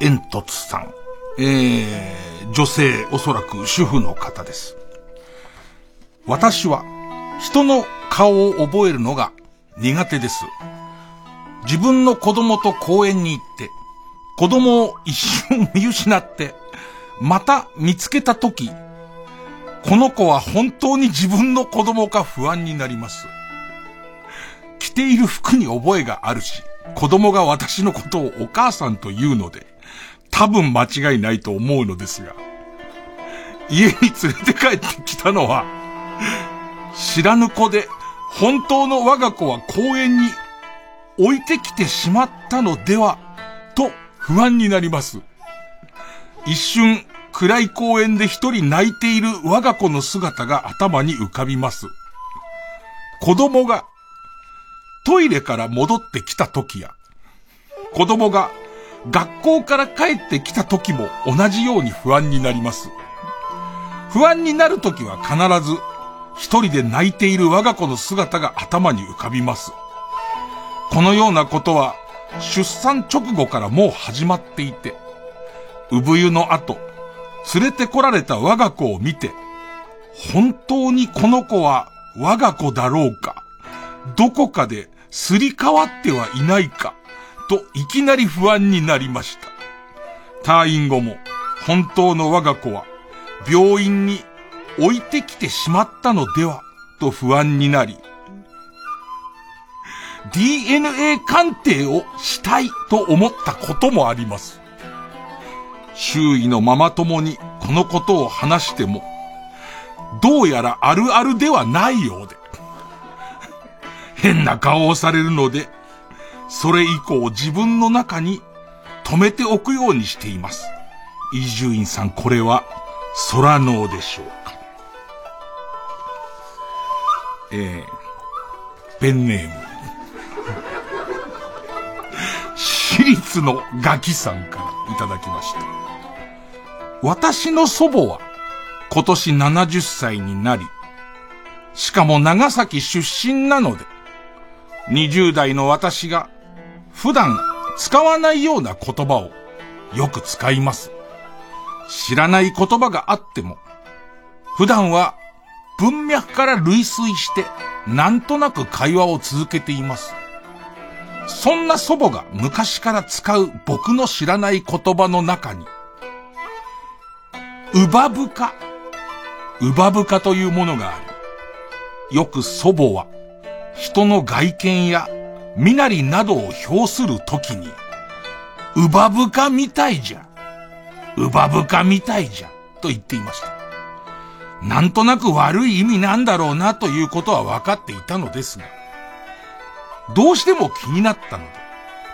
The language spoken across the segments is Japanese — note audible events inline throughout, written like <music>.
煙突さん。えー、女性、おそらく主婦の方です。私は、人の顔を覚えるのが苦手です。自分の子供と公園に行って、子供を一瞬見失って、また見つけたとき、この子は本当に自分の子供か不安になります。着ている服に覚えがあるし、子供が私のことをお母さんと言うので、多分間違いないと思うのですが、家に連れて帰ってきたのは、知らぬ子で、本当の我が子は公園に置いてきてしまったのでは、と不安になります。一瞬、暗い公園で一人泣いている我が子の姿が頭に浮かびます。子供がトイレから戻ってきた時や、子供が学校から帰ってきた時も同じように不安になります。不安になる時は必ず一人で泣いている我が子の姿が頭に浮かびます。このようなことは出産直後からもう始まっていて、産湯の後、連れてこられた我が子を見て、本当にこの子は我が子だろうか、どこかですり替わってはいないか、といきなり不安になりました。退院後も、本当の我が子は、病院に置いてきてしまったのでは、と不安になり、DNA 鑑定をしたいと思ったこともあります。周囲のママ友にこのことを話しても、どうやらあるあるではないようで。変な顔をされるので、それ以降自分の中に止めておくようにしています。伊集院さん、これは空脳でしょうかえー、ペンネーム。私立のガキさんからいただきました。私の祖母は今年70歳になり、しかも長崎出身なので、20代の私が普段使わないような言葉をよく使います。知らない言葉があっても、普段は文脈から類推してなんとなく会話を続けています。そんな祖母が昔から使う僕の知らない言葉の中に、うばぶか、うばぶかというものがある。よく祖母は、人の外見や身なりなどを表するときに、うばぶかみたいじゃ、うばぶかみたいじゃ、と言っていました。なんとなく悪い意味なんだろうなということは分かっていたのですが、どうしても気になったので、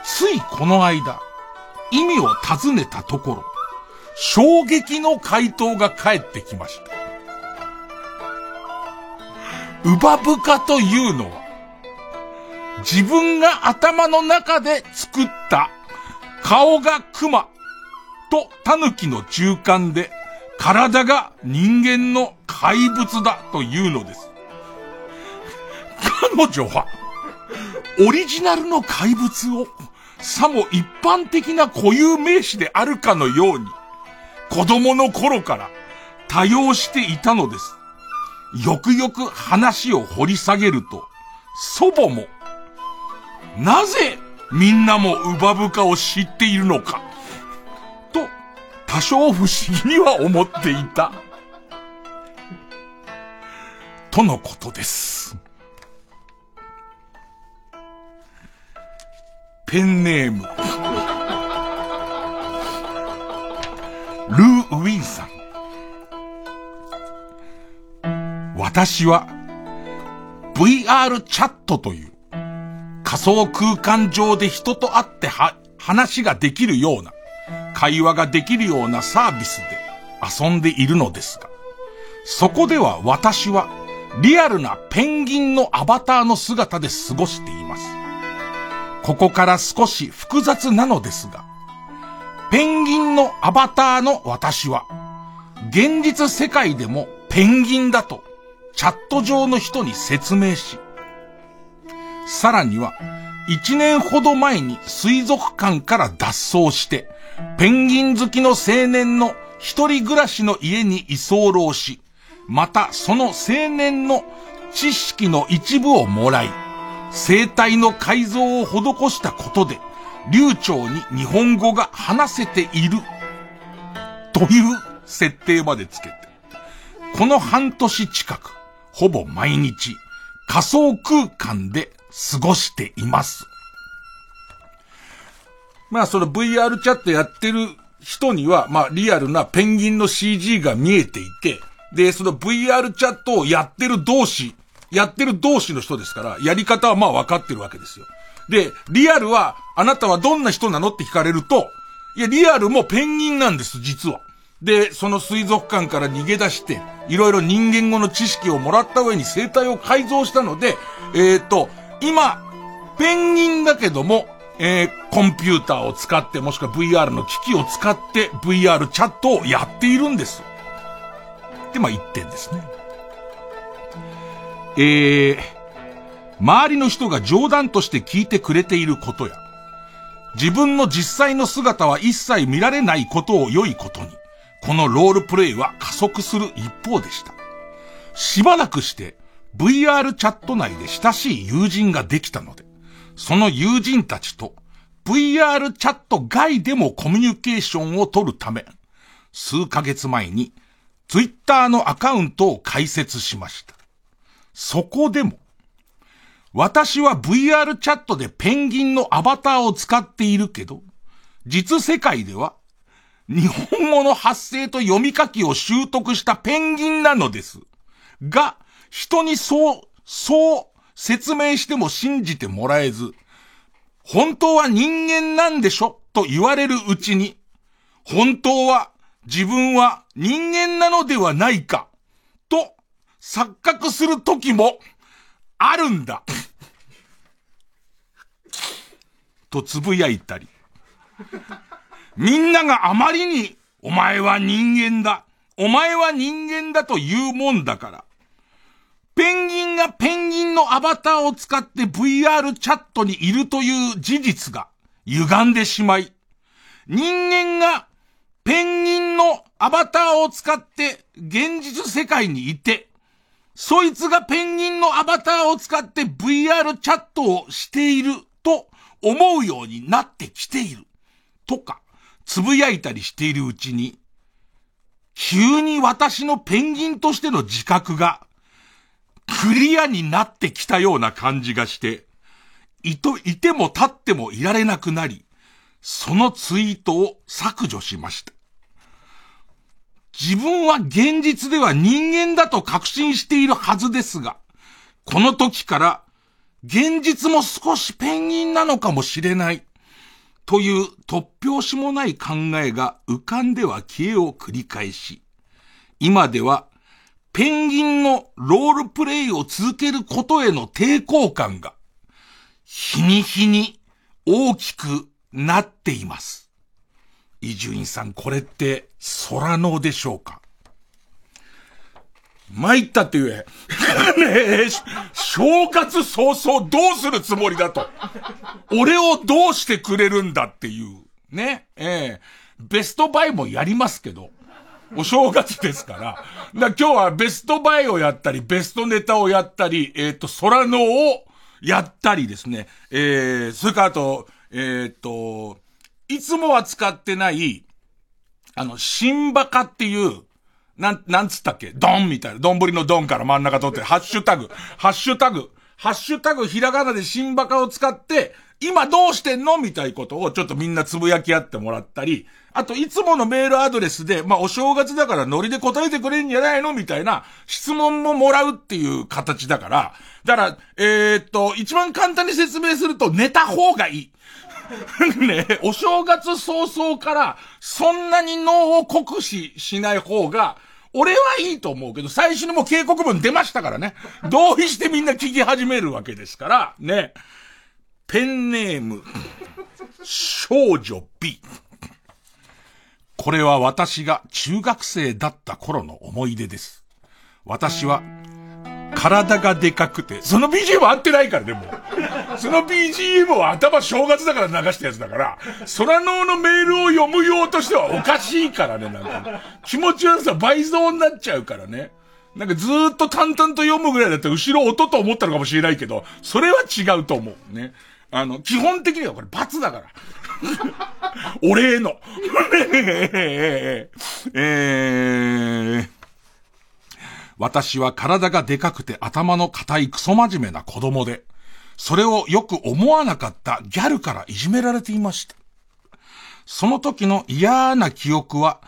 ついこの間、意味を尋ねたところ、衝撃の回答が返ってきました。ウバブカというのは、自分が頭の中で作った顔が熊と狸の中間で体が人間の怪物だというのです。彼女はオリジナルの怪物を、さも一般的な固有名詞であるかのように、子供の頃から多用していたのです。よくよく話を掘り下げると、祖母も、なぜみんなもウバブカを知っているのか、と、多少不思議には思っていた。とのことです。ペンネーム。ルー・ウィンさん。私は VR チャットという仮想空間上で人と会っては、話ができるような、会話ができるようなサービスで遊んでいるのですが、そこでは私はリアルなペンギンのアバターの姿で過ごしています。ここから少し複雑なのですが、ペンギンのアバターの私は、現実世界でもペンギンだと、チャット上の人に説明し、さらには、一年ほど前に水族館から脱走して、ペンギン好きの青年の一人暮らしの家に居候し、またその青年の知識の一部をもらい、生体の改造を施したことで、流暢に日本語が話せている、という設定までつけて、この半年近く、ほぼ毎日、仮想空間で過ごしています。まあその VR チャットやってる人には、まあリアルなペンギンの CG が見えていて、で、その VR チャットをやってる同士、やってる同士の人ですから、やり方はまあ分かってるわけですよ。で、リアルは、あなたはどんな人なのって聞かれると、いや、リアルもペンギンなんです、実は。で、その水族館から逃げ出して、いろいろ人間語の知識をもらった上に生態を改造したので、えっ、ー、と、今、ペンギンだけども、えー、コンピューターを使って、もしくは VR の機器を使って VR チャットをやっているんです。で、まあ、一点ですね。えー、周りの人が冗談として聞いてくれていることや、自分の実際の姿は一切見られないことを良いことに、このロールプレイは加速する一方でした。しばらくして VR チャット内で親しい友人ができたので、その友人たちと VR チャット外でもコミュニケーションを取るため、数ヶ月前に Twitter のアカウントを開設しました。そこでも、私は VR チャットでペンギンのアバターを使っているけど、実世界では日本語の発声と読み書きを習得したペンギンなのです。が、人にそう、そう説明しても信じてもらえず、本当は人間なんでしょ？と言われるうちに、本当は自分は人間なのではないか、と錯覚する時もあるんだ。<laughs> とつぶやいたり。みんながあまりに、お前は人間だ。お前は人間だと言うもんだから。ペンギンがペンギンのアバターを使って VR チャットにいるという事実が歪んでしまい、人間がペンギンのアバターを使って現実世界にいて、そいつがペンギンのアバターを使って VR チャットをしていると思うようになってきている。とか、つぶやいたりしているうちに、急に私のペンギンとしての自覚がクリアになってきたような感じがして、いと、いても立ってもいられなくなり、そのツイートを削除しました。自分は現実では人間だと確信しているはずですが、この時から現実も少しペンギンなのかもしれないという突拍子もない考えが浮かんでは消えを繰り返し、今ではペンギンのロールプレイを続けることへの抵抗感が、日に日に大きくなっています。伊集院さん、これって空脳でしょうか？参ったって言え。<laughs> ねえ、正月早々どうするつもりだと。俺をどうしてくれるんだっていう。ね。ええベストバイもやりますけど。お正月ですから。だ今日はベストバイをやったり、ベストネタをやったり、えっ、ー、と、空のをやったりですね。えー、それからあと、えっ、ー、と、いつもは使ってない、あの、新バカっていう、なん、なんつったっけ？ドンみたいな。丼のドンから真ん中取って、ハッシュタグ、ハッシュタグ、ハッシュタグひらがなで新バカを使って、今どうしてんの？みたいことをちょっとみんなつぶやき合ってもらったり、あと、いつものメールアドレスで、まあ、お正月だからノリで答えてくれんじゃないの？みたいな質問ももらうっていう形だから、だから、えー、っと、一番簡単に説明すると寝た方がいい。<laughs> ねお正月早々から、そんなに脳を酷使しない方が、俺はいいと思うけど、最初にもう警告文出ましたからね。同意してみんな聞き始めるわけですから、ね。ペンネーム、少女 B。これは私が中学生だった頃の思い出です。私は、体がでかくて、その BGM 合ってないからね、も。<laughs> その BGM を頭正月だから流したやつだから、空脳のメールを読むようとしてはおかしいからね、なんか。気持ち悪さ倍増になっちゃうからね。なんかずーっと淡々と読むぐらいだったら後ろ音と思ったのかもしれないけど、それは違うと思う。ね。あの、基本的にはこれ罰だから。<laughs> 俺への。<laughs> えー、私は体がでかくて頭の硬いクソ真面目な子供で、それをよく思わなかったギャルからいじめられていました。その時の嫌な記憶は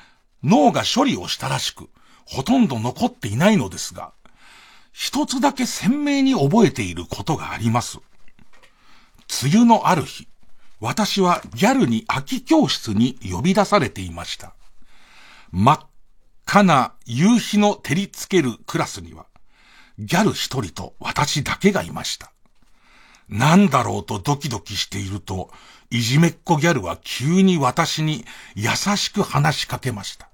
脳が処理をしたらしく、ほとんど残っていないのですが、一つだけ鮮明に覚えていることがあります。梅雨のある日、私はギャルに空き教室に呼び出されていました。真っ赤な夕日の照りつけるクラスには、ギャル一人と私だけがいました。なんだろうとドキドキしていると、いじめっ子ギャルは急に私に優しく話しかけました。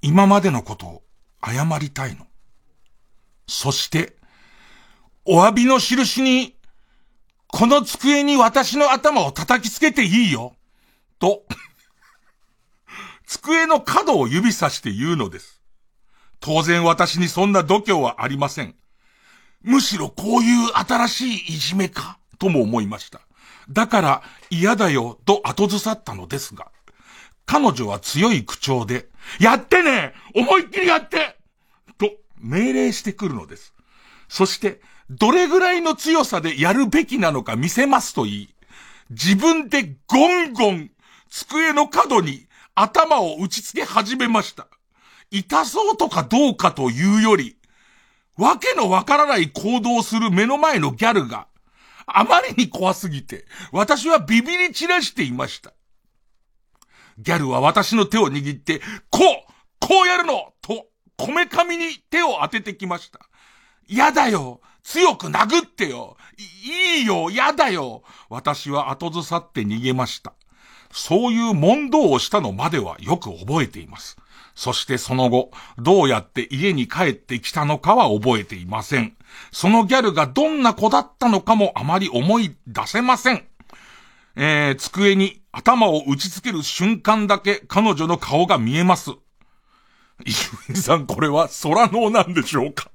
今までのことを謝りたいの。そして、お詫びの印に、この机に私の頭を叩きつけていいよ。と、机の角を指さして言うのです。当然私にそんな度胸はありません。むしろこういう新しいいじめか、とも思いました。だから嫌だよ、と後ずさったのですが、彼女は強い口調で、やってね思いっきりやってと命令してくるのです。そして、どれぐらいの強さでやるべきなのか見せますと言い、自分でゴンゴン机の角に頭を打ちつけ始めました。痛そうとかどうかというより、わけのわからない行動をする目の前のギャルが、あまりに怖すぎて、私はビビり散らしていました。ギャルは私の手を握って、こうこうやるのと、こめかみに手を当ててきました。やだよ強く殴ってよいいよやだよ私は後ずさって逃げました。そういう問答をしたのまではよく覚えています。そしてその後、どうやって家に帰ってきたのかは覚えていません。そのギャルがどんな子だったのかもあまり思い出せません。えー、机に頭を打ちつける瞬間だけ彼女の顔が見えます。伊集さん、これは空脳なんでしょうか？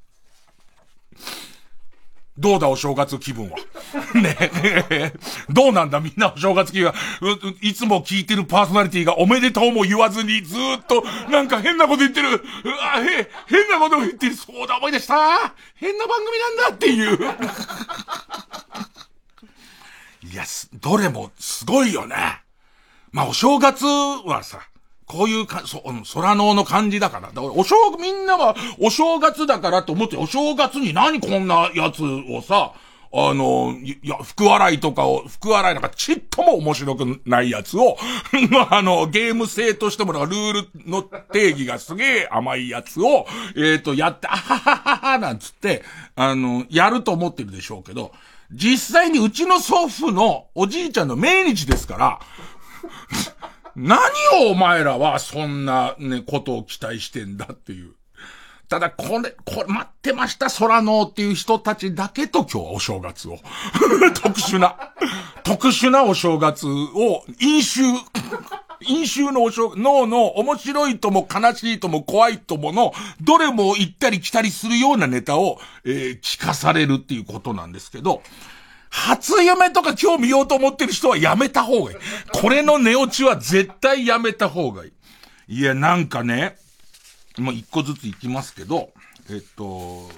どうだお正月気分は？<laughs> ね。どうなんだ？みんなお正月気分は？いつも聞いてるパーソナリティがおめでとうも言わずにずっとなんか変なこと言ってる。うわ、へ、変なこと言ってる。そうだ思い出した変な番組なんだっていう。いや、どれもすごいよね。まあお正月はさ、こういうか、そ、空脳の感じだから。だから、お正、みんなは、お正月だからと思って、お正月に何こんなやつをさ、あの、いや、福笑いとかを、福笑いなんかちっとも面白くないやつを、まあ、あの、ゲーム性としても、ルールの定義がすげえ甘いやつを、えっ、ー、と、やって、あはははは、なんつって、あの、やると思ってるでしょうけど、実際にうちの祖父のおじいちゃんの命日ですから、<laughs> 何をお前らはそんなね、ことを期待してんだっていう。ただ、これ、これ、待ってました、空のっていう人たちだけと今日はお正月を。<laughs> 特殊な、特殊なお正月を、飲酒、飲酒のお正月、脳の面白いとも悲しいとも怖いともの、どれも行ったり来たりするようなネタを、えー、聞かされるっていうことなんですけど、初夢とか今日見ようと思ってる人はやめた方がいい。これの寝落ちは絶対やめた方がいい。いや、なんかね、もう一個ずつ行きますけど、えっと、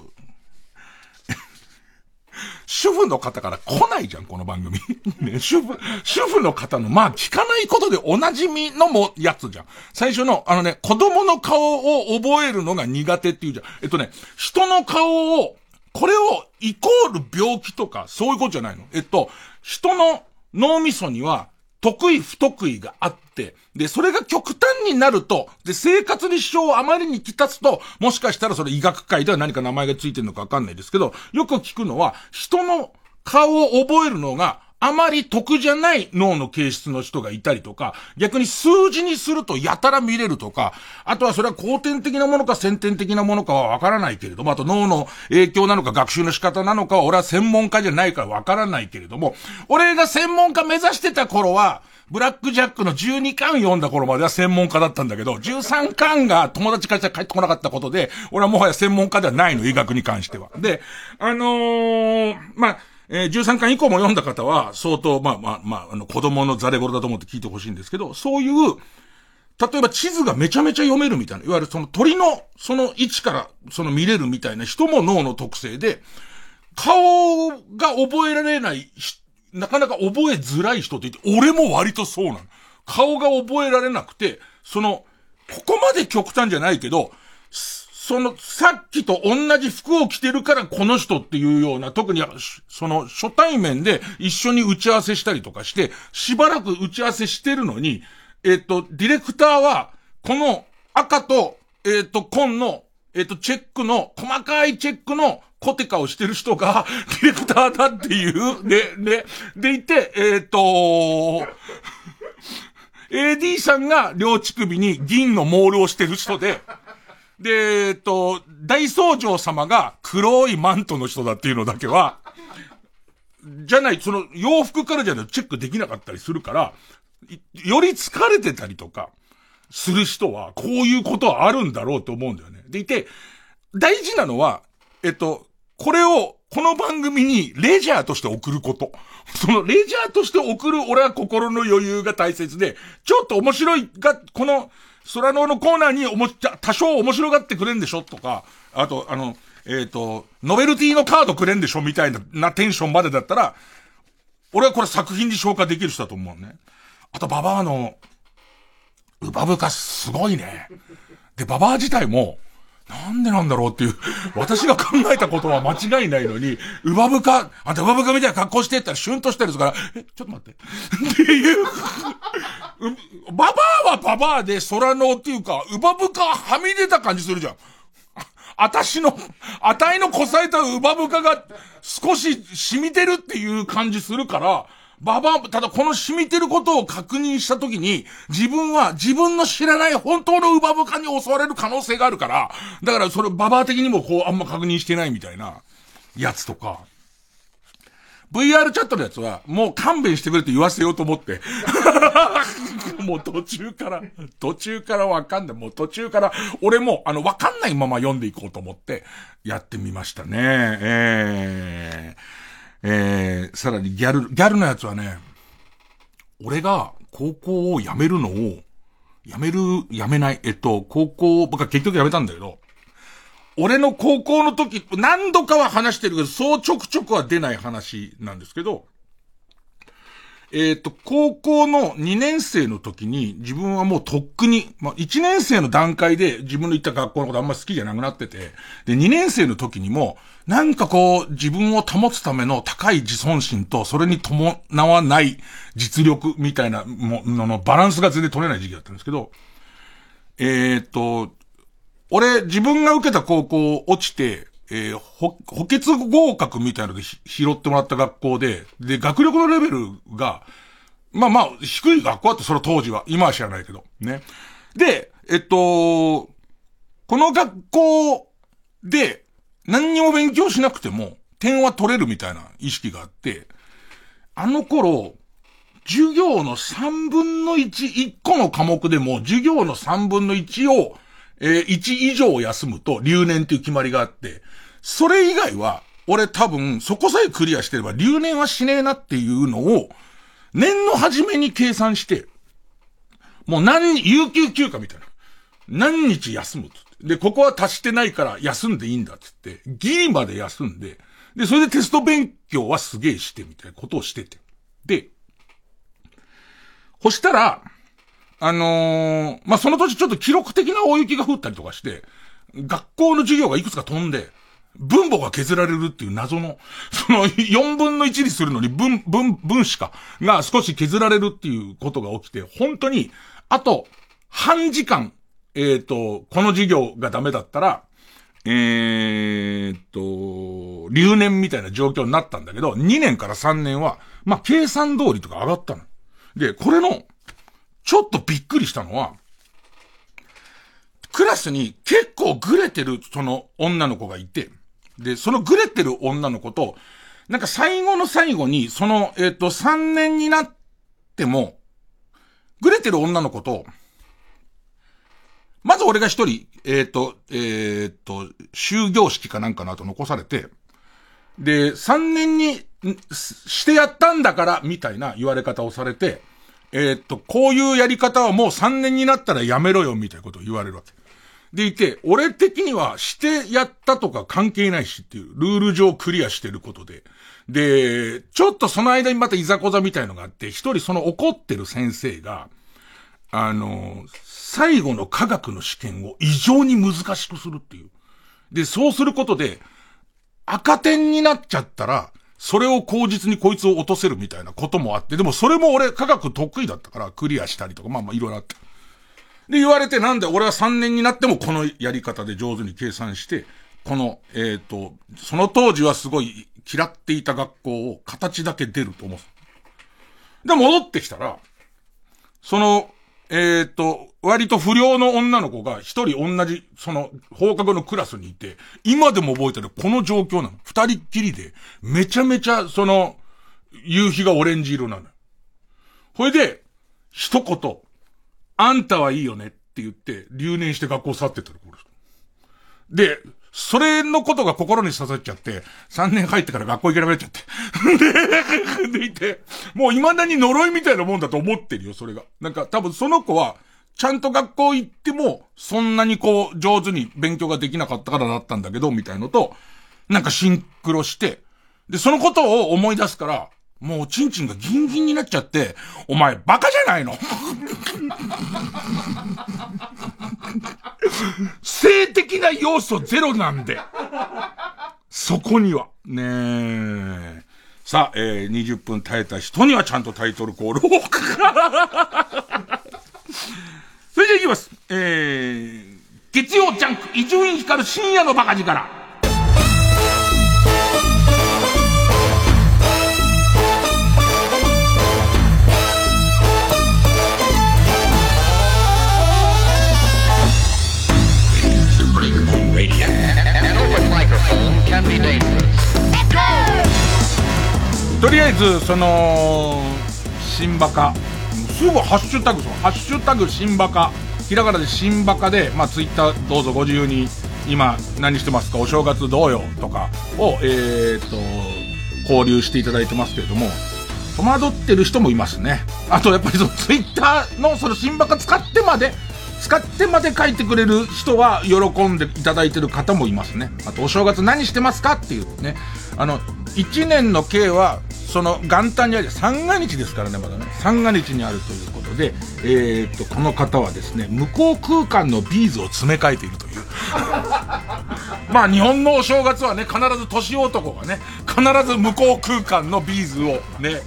<laughs> 主婦の方から来ないじゃん、この番組。<laughs> ね、主婦、主婦の方の、まあ、聞かないことでおなじみのも、やつじゃん。最初の、あのね、子供の顔を覚えるのが苦手っていうじゃん。えっとね、人の顔をこれをイコール病気とか、そういうことじゃないの？えっと、人の脳みそには、得意不得意があって、で、それが極端になると、で、生活に支障をあまりにきたつと、もしかしたらそれ医学界では何か名前がついてるのかわかんないですけど、よく聞くのは、人の顔を覚えるのがあまり得じゃない脳の形質の人がいたりとか、逆に数字にするとやたら見れるとか、あとはそれは後天的なものか先天的なものかはわからないけれども、あと脳の影響なのか学習の仕方なのかは俺は専門家じゃないからわからないけれども、俺が専門家目指してた頃は、ブラックジャックの12巻読んだ頃までは専門家だったんだけど、13巻が友達から帰ってこなかったことで、俺はもはや専門家ではないの、医学に関しては。で、あのー、まあ、えー、13巻以降も読んだ方は、相当、まあまあまあ、あの、子供のザレボロだと思って聞いてほしいんですけど、そういう、例えば地図がめちゃめちゃ読めるみたいな、いわゆるその鳥の、その位置から、その見れるみたいな人も脳の特性で、顔が覚えられないなかなか覚えづらい人って言って、俺も割とそうなの。顔が覚えられなくて、その、ここまで極端じゃないけど、その、さっきと同じ服を着てるからこの人っていうような、特に、その、初対面で一緒に打ち合わせしたりとかして、しばらく打ち合わせしてるのに、えっ、と、ディレクターは、この赤と、えっ、と、紺の、えっ、と、チェックの、細かいチェックのコテカをしてる人が、<laughs> ディレクターだっていう、で、で、でいて、えっ、ー、と、AD さんが両乳首に銀のモールをしてる人で、で、えっ、と、大僧正様が黒いマントの人だっていうのだけは、じゃない、その洋服からじゃないチェックできなかったりするから、より疲れてたりとか、する人は、こういうことはあるんだろうと思うんだよね。でいて、大事なのは、えっと、これを、この番組にレジャーとして送ること。そのレジャーとして送る俺は心の余裕が大切で、ちょっと面白いが、この、空ののコーナーにおも、多少面白がってくれんでしょとか、あと、あの、えっ、ー、と、ノベルティのカードくれんでしょみたいななテンションまでだったら、俺はこれ作品に消化できる人だと思うね。あと、ババアの、ウバブカすごいね。で、ババア自体も、なんでなんだろうっていう、私が考えたことは間違いないのに、ウバブカ、あんたウバブカみたいな格好してったらシュンとしてるから、え、ちょっと待って。っていう、ババアはババアで空のっていうか、ウバブカはみ出た感じするじゃん。あたしの、あたいのこさえたウバブカが少し染みてるっていう感じするから、ババア、ただこの染みてることを確認したときに、自分は自分の知らない本当のウバブカに襲われる可能性があるから、だからそれババア的にもこうあんま確認してないみたいな、やつとか。VR チャットのやつは、もう勘弁してくれって言わせようと思って。<laughs> もう途中から、途中からわかんない。もう途中から、俺も、あの、わかんないまま読んでいこうと思って、やってみましたね。えーえー、さらにギャル、ギャルのやつはね、俺が高校を辞めるのを、辞める、辞めない、えっと、高校、僕は結局辞めたんだけど、俺の高校の時、何度かは話してるけど、そうちょくちょくは出ない話なんですけど、えっ、ー、と、高校の2年生の時に自分はもうとっくに、まあ、1年生の段階で自分の行った学校のことあんま好きじゃなくなってて、で、2年生の時にも、なんかこう、自分を保つための高い自尊心と、それに伴わない実力みたいなもののバランスが全然取れない時期だったんですけど、えっ、ー、と、俺、自分が受けた高校落ちて、えー、補欠合格みたいなので拾ってもらった学校で、で、学力のレベルが、まあまあ、低い学校だって、その当時は。今は知らないけど。ね。で、えっと、この学校で、何にも勉強しなくても、点は取れるみたいな意識があって、あの頃、授業の3分の1、1個の科目でも、授業の3分の1を、えー、1以上休むと留年っていう決まりがあって、それ以外は、俺多分、そこさえクリアしてれば留年はしねえなっていうのを、年の初めに計算して、もう何、有給休暇みたいな。何日休むと。で、ここは足してないから休んでいいんだっつって、ギリまで休んで、で、それでテスト勉強はすげえしてみたいなことをしてて。で、そしたら、あのー、まあ、その年ちょっと記録的な大雪が降ったりとかして、学校の授業がいくつか飛んで、分母が削られるっていう謎の、その4分の1にするのに分、分、分子か、が少し削られるっていうことが起きて、本当に、あと、半時間、えっ、ー、と、この授業がダメだったら、えー、と、留年みたいな状況になったんだけど、2年から3年はまあ、計算通りとか上がったの。で、これの、ちょっとびっくりしたのは、クラスに結構グレてるその女の子がいて、で、そのグレてる女の子と、なんか最後の最後に、その、えっ、ー、と、3年になっても、グレてる女の子と、まず俺が一人、えっ、ー、と、えっ、ー、と、終業式かなんかの後残されて、で、3年にしてやったんだから、みたいな言われ方をされて、えっと、こういうやり方はもう3年になったらやめろよ、みたいなことを言われるわけ。でいて、俺的にはしてやったとか関係ないしっていう、ルール上クリアしてることで。で、ちょっとその間にまたいざこざみたいのがあって、一人その怒ってる先生が、あの、最後の科学の試験を異常に難しくするっていう。で、そうすることで、赤点になっちゃったら、それを口実にこいつを落とせるみたいなこともあって、でもそれも俺科学得意だったからクリアしたりとか、まあまあいろいろあって。で、言われてなんで俺は3年になってもこのやり方で上手に計算して、この、えっ、ー、と、その当時はすごい嫌っていた学校を形だけ出ると思う。で、戻ってきたら、その、えっ、ー、と、割と不良の女の子が一人同じ、その、放課後のクラスにいて、今でも覚えてるこの状況なの。二人っきりで、めちゃめちゃ、その、夕日がオレンジ色なの。ほいで、一言、あんたはいいよねって言って、留年して学校去ってたの、この人。で、それのことが心に刺さっちゃって、3年入ってから学校行けなくなっちゃって。<laughs> で、でいて、もう未だに呪いみたいなもんだと思ってるよ、それが。なんか多分その子は、ちゃんと学校行っても、そんなにこう、上手に勉強ができなかったからだったんだけど、みたいのと、なんかシンクロして、で、そのことを思い出すから、もうチンチンがギンギンになっちゃって、お前バカじゃないの？<laughs> 性的な要素ゼロなんで。そこには。ねえ。さあ、えー、20分耐えた人にはちゃんとタイトルコールを。それじゃいきます。えー、月曜ジャンク、伊集院光る深夜のバカ力。とりあえず、その、新バカ。すぐハッシュタグ、ハッシュタグ新バカ。ひらがなで新バカで、まあ、ツイッターどうぞご自由に、今何してますか？お正月どうよ？とかを、えー、っと、交流していただいてますけれども、戸惑ってる人もいますね。あと、やっぱりそのツイッターのその新バカ使ってまで、使ってまで書いてくれる人は喜んでいただいてる方もいますね。あと、お正月何してますか？っていうね。あの、1年の計は、その元旦にある、三が日ですからね、まだね。三が日にあるということで、えー、っと、この方はですね、向こう空間のビーズを詰め替えているという。<laughs> まあ、日本のお正月はね、必ず年男がね、必ず向こう空間のビーズをね、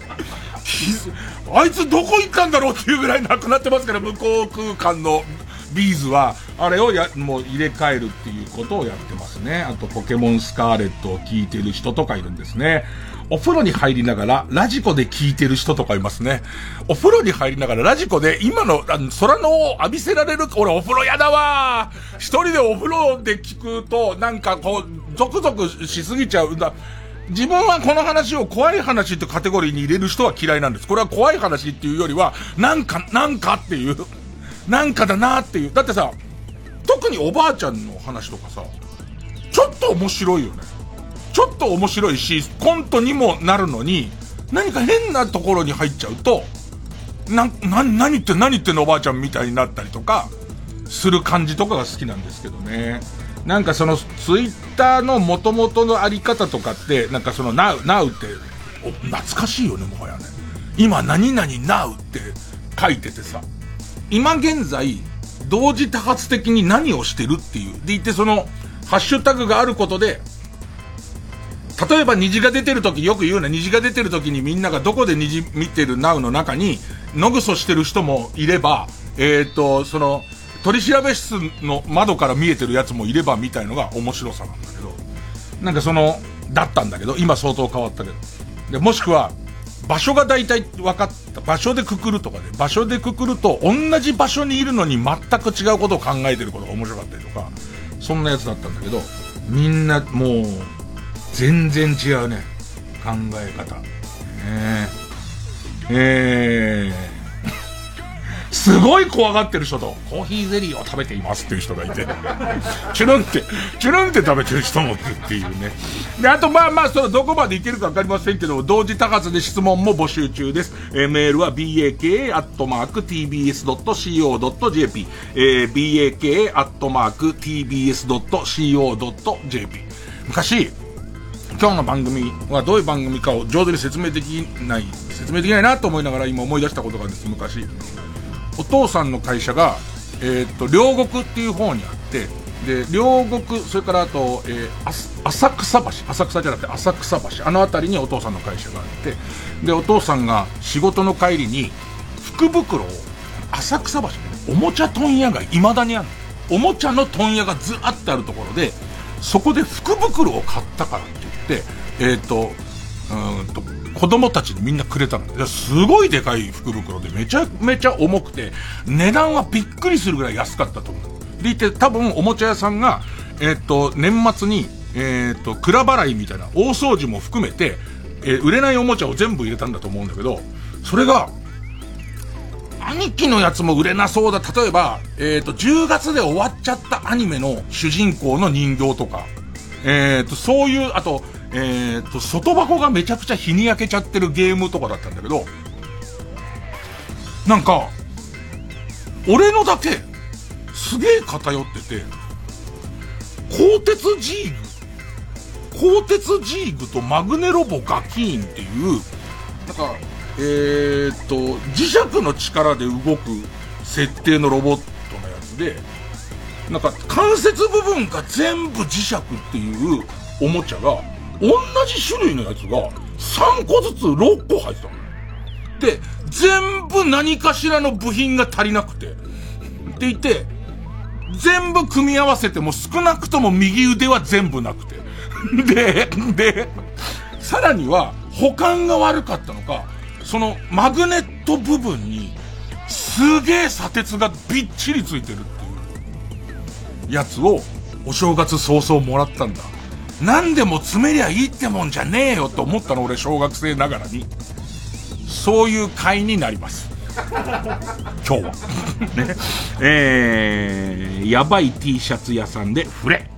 <laughs> あいつどこ行ったんだろうっていうぐらいなくなってますから、向こう空間のビーズは、あれをや、もう入れ替えるっていうことをやってますね。あと、ポケモンスカーレットを聞いてる人とかいるんですね。お風呂に入りながら、ラジコで聞いてる人とかいますね。お風呂に入りながら、ラジコで、今の、あの空のを浴びせられる、俺お風呂やだわ一人でお風呂で聞くと、なんかこう、ゾクゾクしすぎちゃうんだ。自分はこの話を怖い話ってカテゴリーに入れる人は嫌いなんです。これは怖い話っていうよりは、なんか、なんかっていう。なんかだなっていう。だってさ、特におばあちゃんの話とかさ、ちょっと面白いよね。ちょっと面白いし、コントにもなるのに、何か変なところに入っちゃうと、な、な、何言って何言ってんのおばあちゃんみたいになったりとか、する感じとかが好きなんですけどね。なんかその、ツイッターの元々のあり方とかって、なんかその、now, now って、懐かしいよね、もはやね。今、何々 now って書いててさ。今現在、同時多発的に何をしてるっていう。でいてその、ハッシュタグがあることで、例えば虹が出てる時、よく言うね、虹が出てる時にみんながどこで虹見てるナウの中に、のぐそしてる人もいれば、えっ、ー、と、その、取調室の窓から見えてるやつもいればみたいのが面白さなんだけど、なんかその、だったんだけど、今相当変わったけど。で、もしくは、場所が大体分かった、場所でくくるとかで、場所でくくると、同じ場所にいるのに全く違うことを考えてることが面白かったりとか、そんなやつだったんだけど、みんなもう、全然違うね。考え方。え、えー、すごい怖がってる人と、コーヒーゼリーを食べていますっていう人がいて、<laughs> チュルンって、チュルンって食べてる人もっていうね。で、あとまあまあ、そのどこまでいけるかわかりませんけど、同時多発で質問も募集中です。え、メールは baka.tbs.co.jp、えー、baka.tbs.co.jp。昔、今日の番組はどういう番組かを上手に説明できない、説明できないなと思いながら今思い出したことがあるんです、昔。お父さんの会社が、え、っと、両国っていう方にあって、で、両国、それからあと、えー、浅草橋、浅草じゃなくて浅草橋、あの辺りにお父さんの会社があって、で、お父さんが仕事の帰りに、福袋を、浅草橋で、ね、おもちゃ問屋が未だにあるおもちゃの問屋がずあってあるところで、そこで福袋を買ったからって言って、えっ、ー、と、うんと、子供たちにみんなくれたの。すごいでかい福袋でめちゃめちゃ重くて、値段はびっくりするぐらい安かったと思う。でいて、多分おもちゃ屋さんが、えっ、ー、と、年末に、えっ、ー、と、蔵払いみたいな大掃除も含めて、えー、売れないおもちゃを全部入れたんだと思うんだけど、それが、兄貴のやつも売れなそうだ。例えば、えっ、と、10月で終わっちゃったアニメの主人公の人形とか、えっ、と、そういう、あと、えー、っと、外箱がめちゃくちゃ日に焼けちゃってるゲームとかだったんだけど、なんか、俺のだけ、すげえ偏ってて、鋼鉄ジーグ、鋼鉄ジーグとマグネロボガキーンっていう、なんか、えー、っと、磁石の力で動く設定のロボットのやつで、なんか関節部分が全部磁石っていうおもちゃが、同じ種類のやつが3個ずつ6個入ってたの。で、全部何かしらの部品が足りなくて。って言って、全部組み合わせても少なくとも右腕は全部なくて。で、で、さらには保管が悪かったのか、そのマグネット部分にすげえ砂鉄がびっちりついてるっていうやつをお正月早々もらったんだ。何でも詰めりゃいいってもんじゃねえよと思ったの俺小学生ながらに。そういう会になります。<laughs> 今日は。ね。えー、やばい T シャツ屋さんでフレ。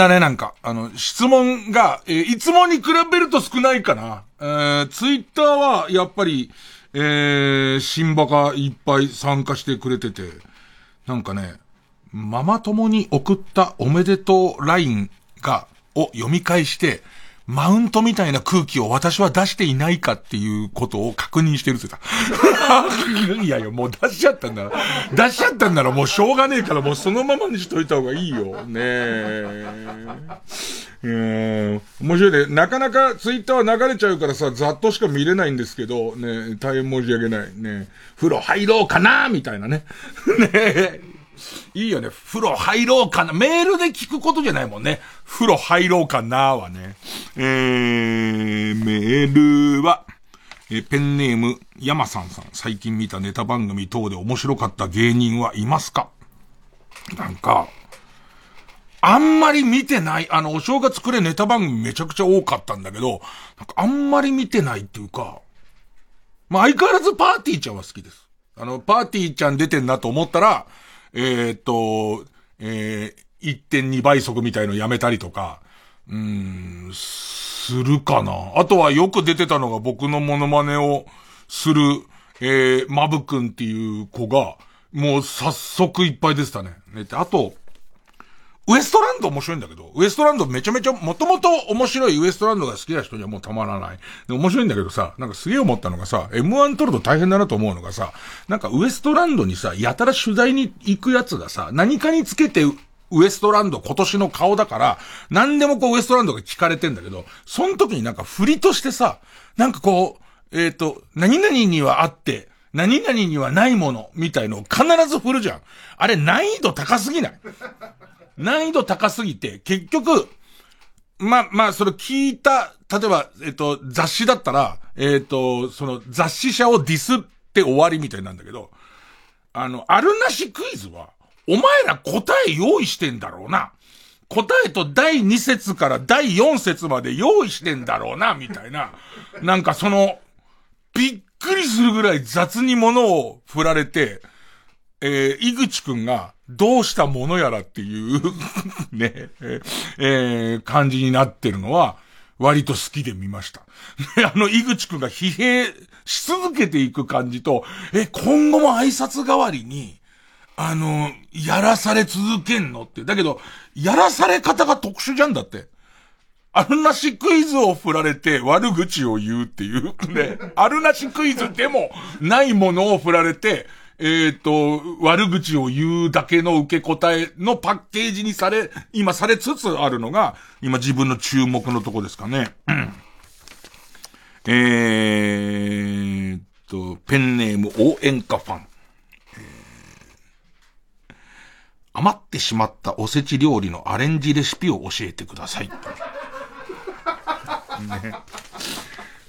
だね、なんか。あの、質問が、えー、いつもに比べると少ないかな。えー、ツイッターは、やっぱり、えー、新バがいっぱい参加してくれてて、なんかね、ママ友に送ったおめでとうラインが、を読み返して、マウントみたいな空気を私は出していないかっていうことを確認してるって言った。<laughs> いやいや、もう出しちゃったんだ、出しちゃったんならもうしょうがねえからもうそのままにしといた方がいいよ。ねえ。うん、面白いね。なかなかツイッターは流れちゃうからさ、ざっとしか見れないんですけど、ね、大変申し訳ない。ね、風呂入ろうかなみたいなね。<laughs> ねいいよね。風呂入ろうかな。メールで聞くことじゃないもんね。風呂入ろうかなはね。えー、メールは、えペンネーム、山さんさん。最近見たネタ番組等で面白かった芸人はいますか？なんか、あんまり見てない、あの、お正月くれネタ番組めちゃくちゃ多かったんだけど、なんかあんまり見てないっていうか、まあ相変わらずパーティーちゃんは好きです。あの、パーティーちゃん出てんなと思ったら、えー、っと、えー、1.2倍速みたいのやめたりとか、うん、するかな。あとはよく出てたのが僕のモノマネをする、えー、マブくんっていう子が、もう早速いっぱい出てたね。ねあと、ウエストランド面白いんだけど、ウエストランドめちゃめちゃ、もともと面白いウエストランドが好きな人にはもうたまらない。で、面白いんだけどさ、なんかすげえ思ったのがさ、M1 撮ると大変だなと思うのがさ、なんかウエストランドにさ、やたら取材に行くやつがさ、何かにつけて、ウエストランド今年の顔だから、何でもこうウエストランドが聞かれてんだけど、その時になんか振りとしてさ、なんかこう、えっ、ー、と、何々にはあって、何々にはないもの、みたいのを必ず振るじゃん。あれ難易度高すぎない？難易度高すぎて、結局、ま、まあ、それ聞いた、例えば、えっと、雑誌だったら、えっと、その雑誌社をディスって終わりみたいなんだけど、あの、あるなしクイズは、お前ら答え用意してんだろうな。答えと第2節から第4節まで用意してんだろうな、みたいな。なんかその、びっくりするぐらい雑に物を振られて、えー、井口くんが、どうしたものやらっていう <laughs> ね、えー、感じになってるのは、割と好きで見ました。あの、井口くんが疲弊し続けていく感じと、え、今後も挨拶代わりに、あの、やらされ続けんのって。だけど、やらされ方が特殊じゃんだって。あるなしクイズを振られて悪口を言うっていう。ね。あるなしクイズでもないものを振られて、えっ、と、悪口を言うだけの受け答えのパッケージにされ、今されつつあるのが、今自分の注目のとこですかね。<clears throat> えーと、ペンネーム応援歌ファン。余ってしまったおせち料理のアレンジレシピを教えてください。ね、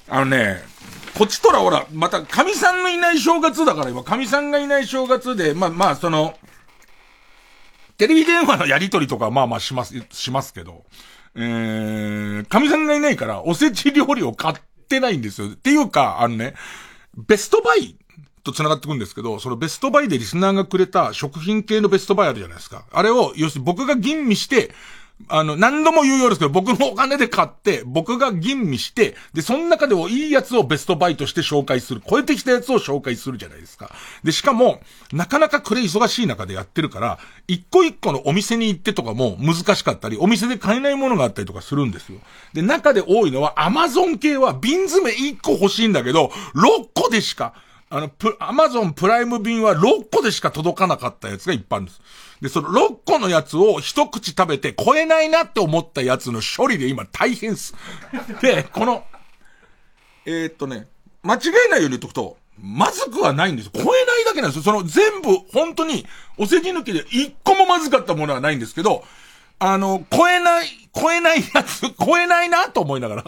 あのね、こっちとらほら、また、神さんのいない正月だから今、神さんがいない正月で、まあまあ、その、テレビ電話のやりとりとかまあまあします、しますけど、えー、神さんがいないから、おせち料理を買ってないんですよ。っていうか、あのね、ベストバイと繋がってくんですけど、そのベストバイでリスナーがくれた食品系のベストバイあるじゃないですか。あれを、要するに僕が吟味して、あの、何度も言うようですけど、僕のお金で買って、僕が吟味して、で、その中でもいいやつをベストバイとして紹介する。超えてきたやつを紹介するじゃないですか。で、しかも、なかなかこれ忙しい中でやってるから、一個一個のお店に行ってとかも難しかったり、お店で買えないものがあったりとかするんですよ。で、中で多いのは、アマゾン系は瓶詰め1個欲しいんだけど、6個でしか、あの、アマゾンプライム便は6個でしか届かなかったやつがいっぱいあるんです。で、その6個のやつを一口食べて超えないなって思ったやつの処理で今大変っす。で、この、えー、っとね、間違えないように言っとくと、まずくはないんです。超えないだけなんですよ。その全部、本当に、お世辞抜きで一個もまずかったものはないんですけど、あの、超えない、超えないやつ、超えないなと思いながら。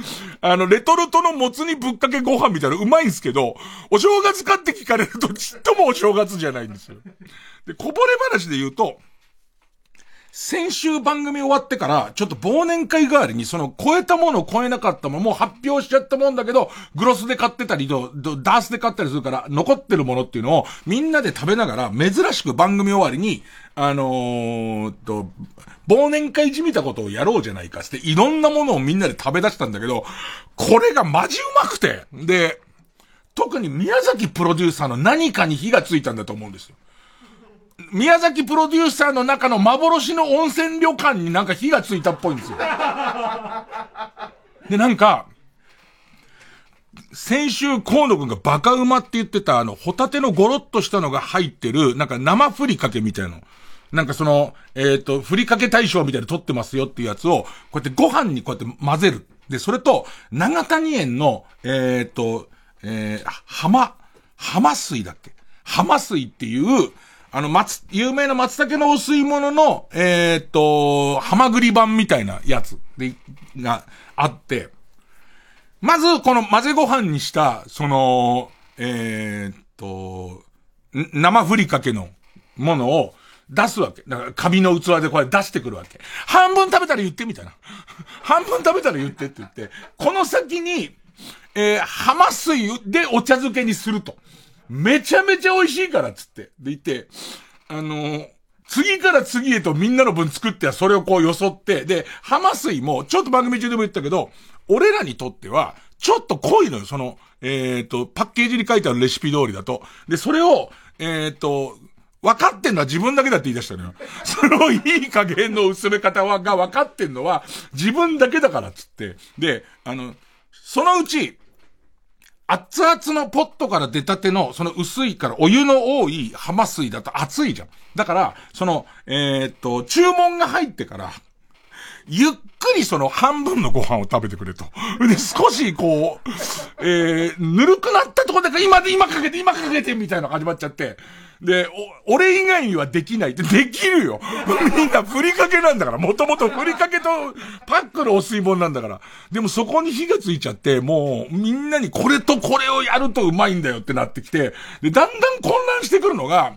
<laughs> あの、レトルトのもつ煮ぶっかけご飯みたいなうまいんすけど、お正月かって聞かれるとちっともお正月じゃないんですよ。で、こぼれ話で言うと、先週番組終わってから、ちょっと忘年会代わりに、その、超えたものを超えなかったもの、も発表しちゃったもんだけど、グロスで買ってたりと、ダースで買ったりするから、残ってるものっていうのを、みんなで食べながら、珍しく番組終わりに、あのー、と、忘年会じみたことをやろうじゃないかって、いろんなものをみんなで食べ出したんだけど、これがマジうまくて、で、特に宮崎プロデューサーの何かに火がついたんだと思うんですよ。宮崎プロデューサーの中の幻の温泉旅館になんか火がついたっぽいんですよ。で、なんか、先週河野くんがバカうまって言ってたあの、ホタテのゴロッとしたのが入ってる、なんか生ふりかけみたいなの。なんかその、えっ、ー、と、ふりかけ大賞みたいに撮ってますよっていうやつを、こうやってご飯にこうやって混ぜる。で、それと、長谷園の、えっ、ー、と、えー、浜、浜水だっけ？浜水っていう、あの、松、有名な松茸のお吸い物の、えっ、ー、と、浜栗版みたいなやつで、があって、まず、この混ぜご飯にした、その、えっ、と、生ふりかけのものを出すわけ。だから、紙の器でこれ出してくるわけ。半分食べたら言ってみたいな。<laughs> 半分食べたら言ってって言って、この先に、えー、浜水でお茶漬けにすると。めちゃめちゃ美味しいからっつって。で言って、あのー、次から次へとみんなの分作ってはそれをこうよそって、で、浜水も、ちょっと番組中でも言ったけど、俺らにとっては、ちょっと濃いのよ、その、えっ、ー、と、パッケージに書いてあるレシピ通りだと。で、それを、えっ、ー、と、分かってんのは自分だけだって言い出したのよ。<laughs> そのいい加減の薄め方は、が分かってんのは自分だけだからっつって。で、あの、そのうち、熱々のポットから出たての、その薄いからお湯の多い浜水だと熱いじゃん。だから、その、えー、っと、注文が入ってから、ゆっくりその半分のご飯を食べてくれと。で、少しこう、えー、ぬるくなったとこだから今で今かけて今かけてみたいなのが始まっちゃって。で、お、俺以外にはできないって、できるよ。<laughs> みんなふりかけなんだから。もともとふりかけとパックのお吸い物なんだから。でもそこに火がついちゃって、もう、みんなにこれとこれをやるとうまいんだよってなってきて、で、だんだん混乱してくるのが、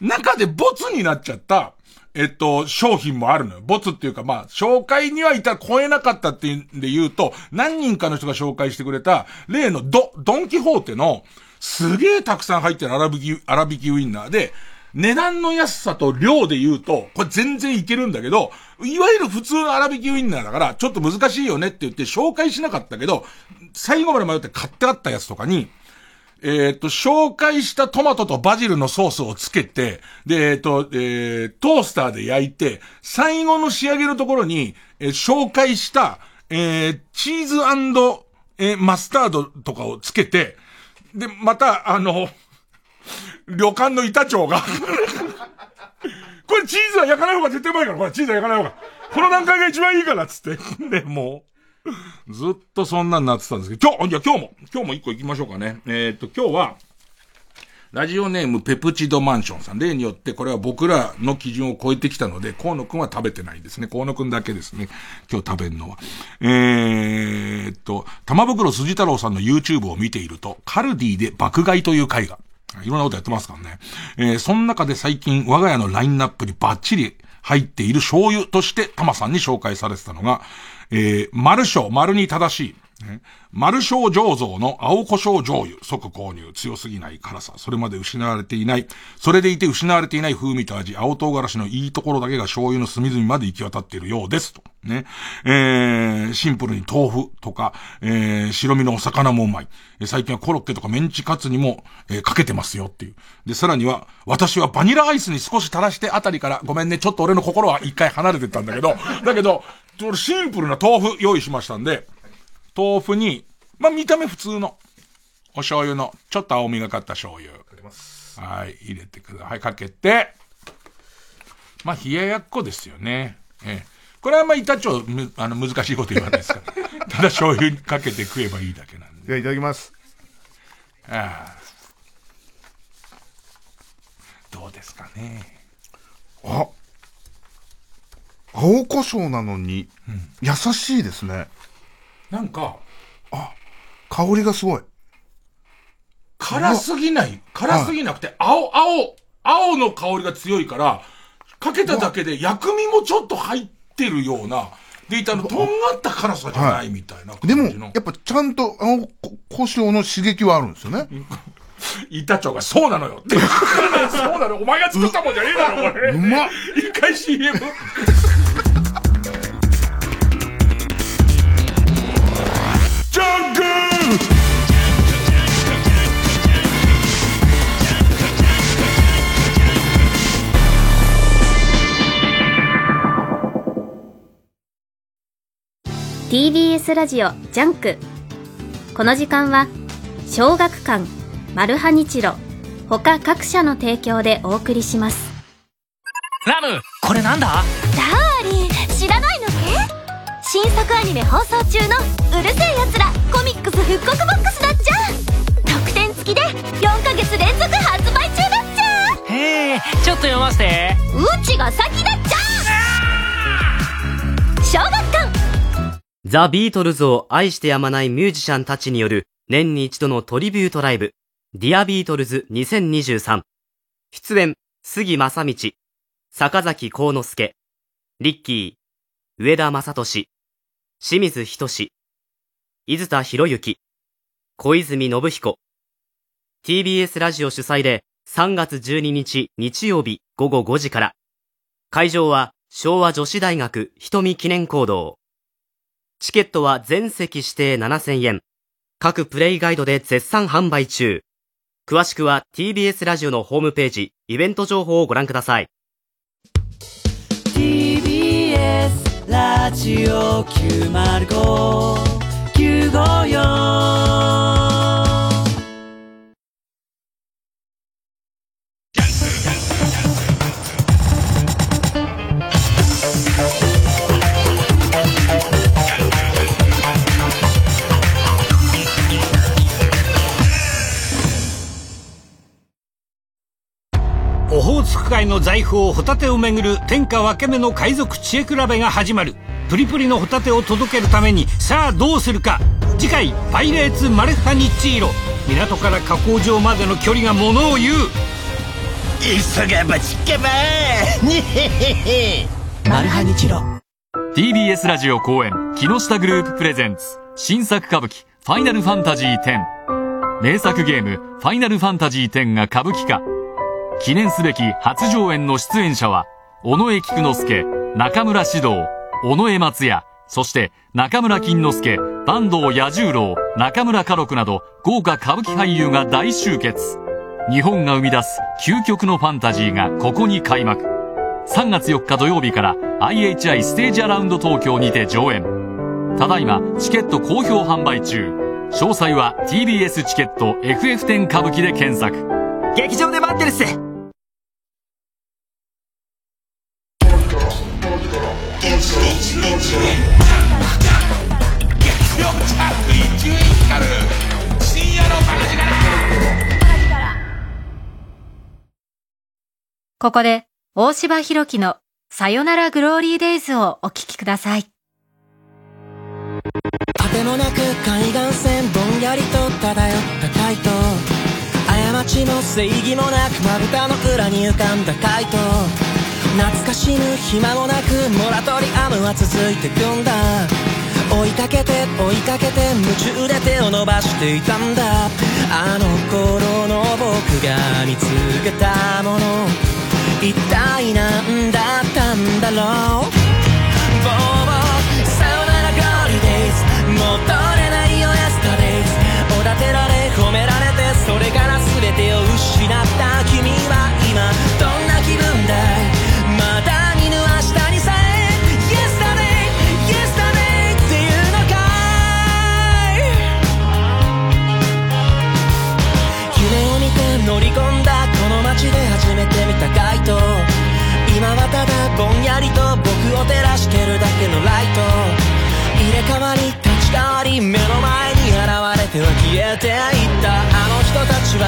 中でボツになっちゃった、えっと、商品もあるのよ。ボツっていうか、まあ、紹介にはいた超えなかったっていうんで言うと、何人かの人が紹介してくれた、例のド、ドンキホーテの、すげえたくさん入ってる粗挽き、粗挽きウインナー。で、値段の安さと量で言うと、これ全然いけるんだけど、いわゆる普通の粗挽きウインナーだから、ちょっと難しいよねって言って紹介しなかったけど、最後まで迷って買ってあったやつとかに、えっ、と、紹介したトマトとバジルのソースをつけて、で、えっ、ー、と、えー、トースターで焼いて、最後の仕上げのところに、えー、紹介した、えー、チーズえー、マスタードとかをつけて、で、また、あの、旅館の板長が <laughs> これチーズは焼かない方が絶対うまいから、これチーズは焼かない方が。この段階が一番いいから、つって。<laughs> で、もう、ずっとそんなになってたんですけど、今日、じゃあ今日も、今日も一個行きましょうかね。えー、っと、今日は、ラジオネームペプチドマンションさん。例によってこれは僕らの基準を超えてきたので、河野くんは食べてないですね。河野くんだけですね。今日食べるのは。えー、っと、玉袋筋太郎さんの YouTube を見ていると、カルディで爆買いという回が、いろんなことやってますからね。えー、その中で最近我が家のラインナップにバッチリ入っている醤油として玉さんに紹介されてたのが、えー、丸章、丸に正しい、ね、丸小醸造の青胡椒醤油、即購入、強すぎない辛さ、それまで失われていない、それでいて失われていない風味と味、青唐辛子のいいところだけが醤油の隅々まで行き渡っているようです、と。ね。えー、シンプルに豆腐とか、えー、白身のお魚もうまい。最近はコロッケとかメンチカツにも、えー、かけてますよっていう。で、さらには、私はバニラアイスに少し垂らしてあたりから、ごめんね、ちょっと俺の心は一回離れてたんだけど、だけど、シンプルな豆腐用意しましたんで、豆腐に、まあ、見た目普通の、お醤油の、ちょっと青みがかった醤油。かけます。はい、入れてください。かけて、まあ、冷ややっこですよね。ええ。これはまあ、板長、あの、難しいこと言わないですから。<laughs> ただ醤油にかけて食えばいいだけなんで。では、いただきます。ああ。どうですかね。あ、青胡椒なのに、優しいですね。なんか、あ、香りがすごい。辛すぎない？辛すぎなくて、青、青、青の香りが強いから、かけただけで薬味もちょっと入ってるような、でいたの、とんがった辛さじゃないみたいな感じでの。も、やっぱちゃんと、あの、こ胡椒の刺激はあるんですよね。<laughs> 板長がそうなのよって。<laughs> そうなのお前が作ったもんじゃねえだろ、これ。うまっ一回 CM。TBS ラジオジャンク。この時間は小学館マルハニチロ他各社の提供でお送りします。ラムこれなんだ？ダーリン知らないのね？新作アニメ放送中の「うる星やつらコミックス復刻ボックス」だっちゃ。特典付きで4ヶ月連続発売中だっちゃ。へえちょっと読ませて。うちが先だっちゃ。小学館ザ・ビートルズを愛してやまないミュージシャンたちによる年に一度のトリビュートライブ、 Dear Beatles 2023。出演、杉真理、坂崎幸之助、リッキー、上田雅利、清水仁伊豆田洋之、小泉信彦。TBS ラジオ主催で3月12日日曜日午後5時から。会場は昭和女子大学瞳記念講堂。チケットは全席指定7000円。各プレイガイドで絶賛販売中。詳しくは TBS ラジオのホームページ、イベント情報をご覧ください。TBS ラジオ905954ホーツク海の財宝ホタテをめぐる天下分け目の海賊知恵比べが始まる。プリプリのホタテを届けるためにさあどうするか。次回「パイレーツマルハニチーロ」港から加工場までの距離がものを言う。急がばちかばにへへへマルハニチロ TBS ラジオ公演木下グループプレゼンツ。新作歌舞伎ファイナルファンタジー10名作ゲームファイナルファンタジー10が歌舞伎化記念すべき初上演の出演者は尾上菊之助中村獅童尾上松也そして中村金之助坂東彌十郎中村歌六など豪華歌舞伎俳優が大集結。日本が生み出す究極のファンタジーがここに開幕3月4日土曜日から IHI ステージアラウンド東京にて上演。ただいまチケット好評販売中。詳細は TBS チケット FF10 歌舞伎で検索。劇場で待ってるっす。ここで、大柴弘樹のさよならグローリーデイズをお聴きください。果てもなく海岸線ぼんやりと漂った海と過ちも正義もなくまぶたの裏に浮かんだ海と懐かしむ暇もなくモラトリアムは続いてくんだ。追いかけて追いかけて夢中で手を伸ばしていたんだ。あの頃の僕が見つけたもの。一体何だったんだろう。て見た街灯。今はただぼんやりと僕を照らしてるだけのライト。入れ替わり立ち替わり目の前に現れては消えていった。あの人たちは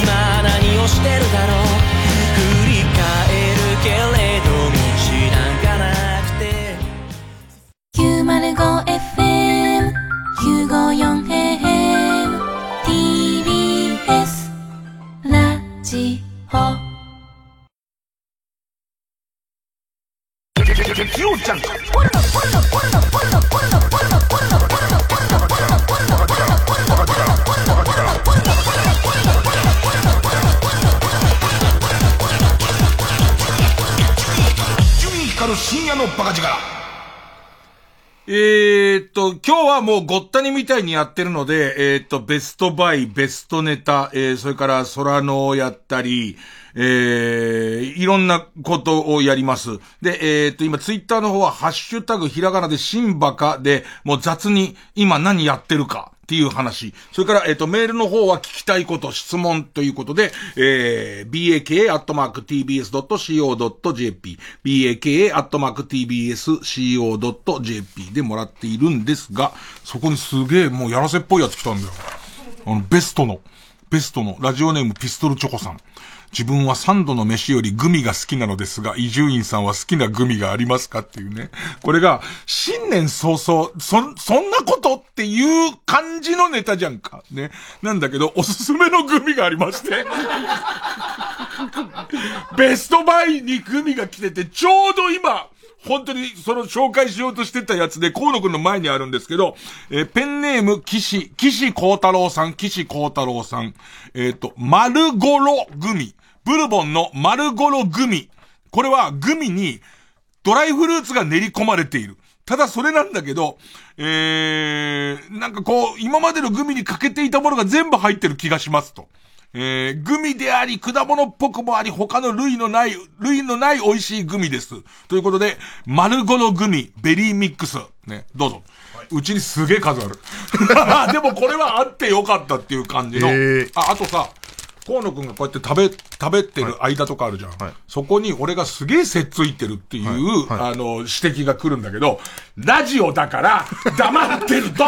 今何をしてるだろう。振り返るけれど道なんかなくて。905FM954AM TBS ラジオ。月曜ジャンク伊集院光る深夜のバカ力えーっと、今日はもうごったにみたいにやってるので、えーっと、ベストバイ、ベストネタ、えー、それから空のをやったり、えー、いろんなことをやります。で、えーっと、今ツイッターの方は、ハッシュタグひらがなでシンバカで、もう雑に今何やってるか。っていう話。それから、えっ、と、メールの方は聞きたいこと、質問ということで、えー、baka.tbs.co.jp、baka.tbs.co.jp でもらっているんですが、そこにすげえもうやらせっぽいやつ来たんだよ。あの、ベストの、ベストの、ラジオネームピストルチョコさん。自分は三度の飯よりグミが好きなのですが、伊集院さんは好きなグミがありますかっていうね。これが、新年早々、そ、そんなことっていう感じのネタじゃんか。ね。なんだけど、おすすめのグミがありまして。<laughs> ベストバイにグミが来てて、ちょうど今、本当にその紹介しようとしてたやつで、河野くんの前にあるんですけど、えーペンネーム、岸、岸光太郎さん、岸光太郎さん、えっ、と、丸ごろグミ。ブルボンの丸ごろグミ。これはグミにドライフルーツが練り込まれている。ただそれなんだけど、えー、なんかこう、今までのグミに欠けていたものが全部入ってる気がしますと。えー、グミであり、果物っぽくもあり、他の類のない、類のない美味しいグミです。ということで、丸ごろグミ、ベリーミックス。ね、どうぞ。うちにすげえ数ある。<laughs> でもこれはあってよかったっていう感じの。へーあ、あとさ、河野くんがこうやって食べ、食べてる間とかあるじゃん。そこに俺がすげえせっついてるっていう、あの、指摘が来るんだけど、ラジオだから、<laughs> 黙ってると、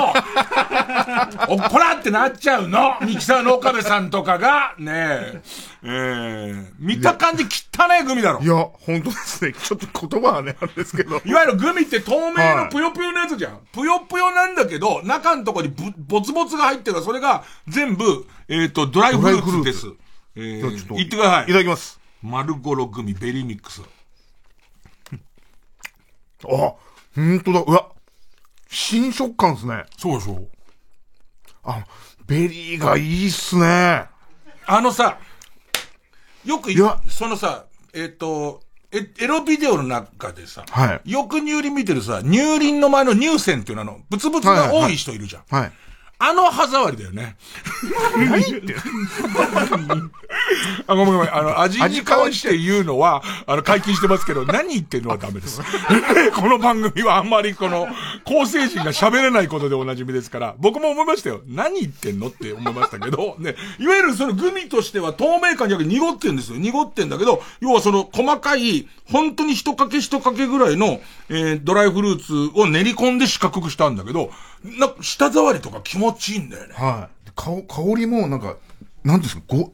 おこらってなっちゃうのミキサーの岡部さんとかが、ねえ、えー、見た感じ汚いグミだろ。いや、本当ですね。ちょっと言葉はね、あれですけど。いわゆるグミって透明はいのぷよぷよのやつじゃん。ぷよぷよなんだけど、中のとこにぶボツボツが入ってるから、それが全部、えっ、と、ドライフルーツです。えじゃあちょっとー、言ってください。いただきます。丸ごろグミベリーミックス。あ、ほんとだ。うわ、新食感ですね。そうでしょ。あ、ベリーがいいっすね。あのさ、よくいやそのさ、えっ、と、えエロビデオの中でさ、はいよく乳輪見てるさ、乳輪の前の乳腺っていうのあの、ブツブツが多い人いるじゃん。はい。あの歯触りだよね。何言って <laughs> あ、ごめんごめん。あの、味に関して言うのは、あの、解禁してますけど、何言ってんのはダメです。<laughs> この番組はあんまりこの、構成人が喋れないことでおなじみですから、僕も思いましたよ。何言ってんのって思いましたけど、<laughs> ね、いわゆるそのグミとしては透明感じゃなくて濁ってんですよ。濁ってんだけど、要はその細かい、本当に一かけ一かけぐらいの、えードライフルーツを練り込んで四角くしたんだけど、な、舌触りとか気持ちいいんだよね。はい。香香りも、なんか、なんですか、ご、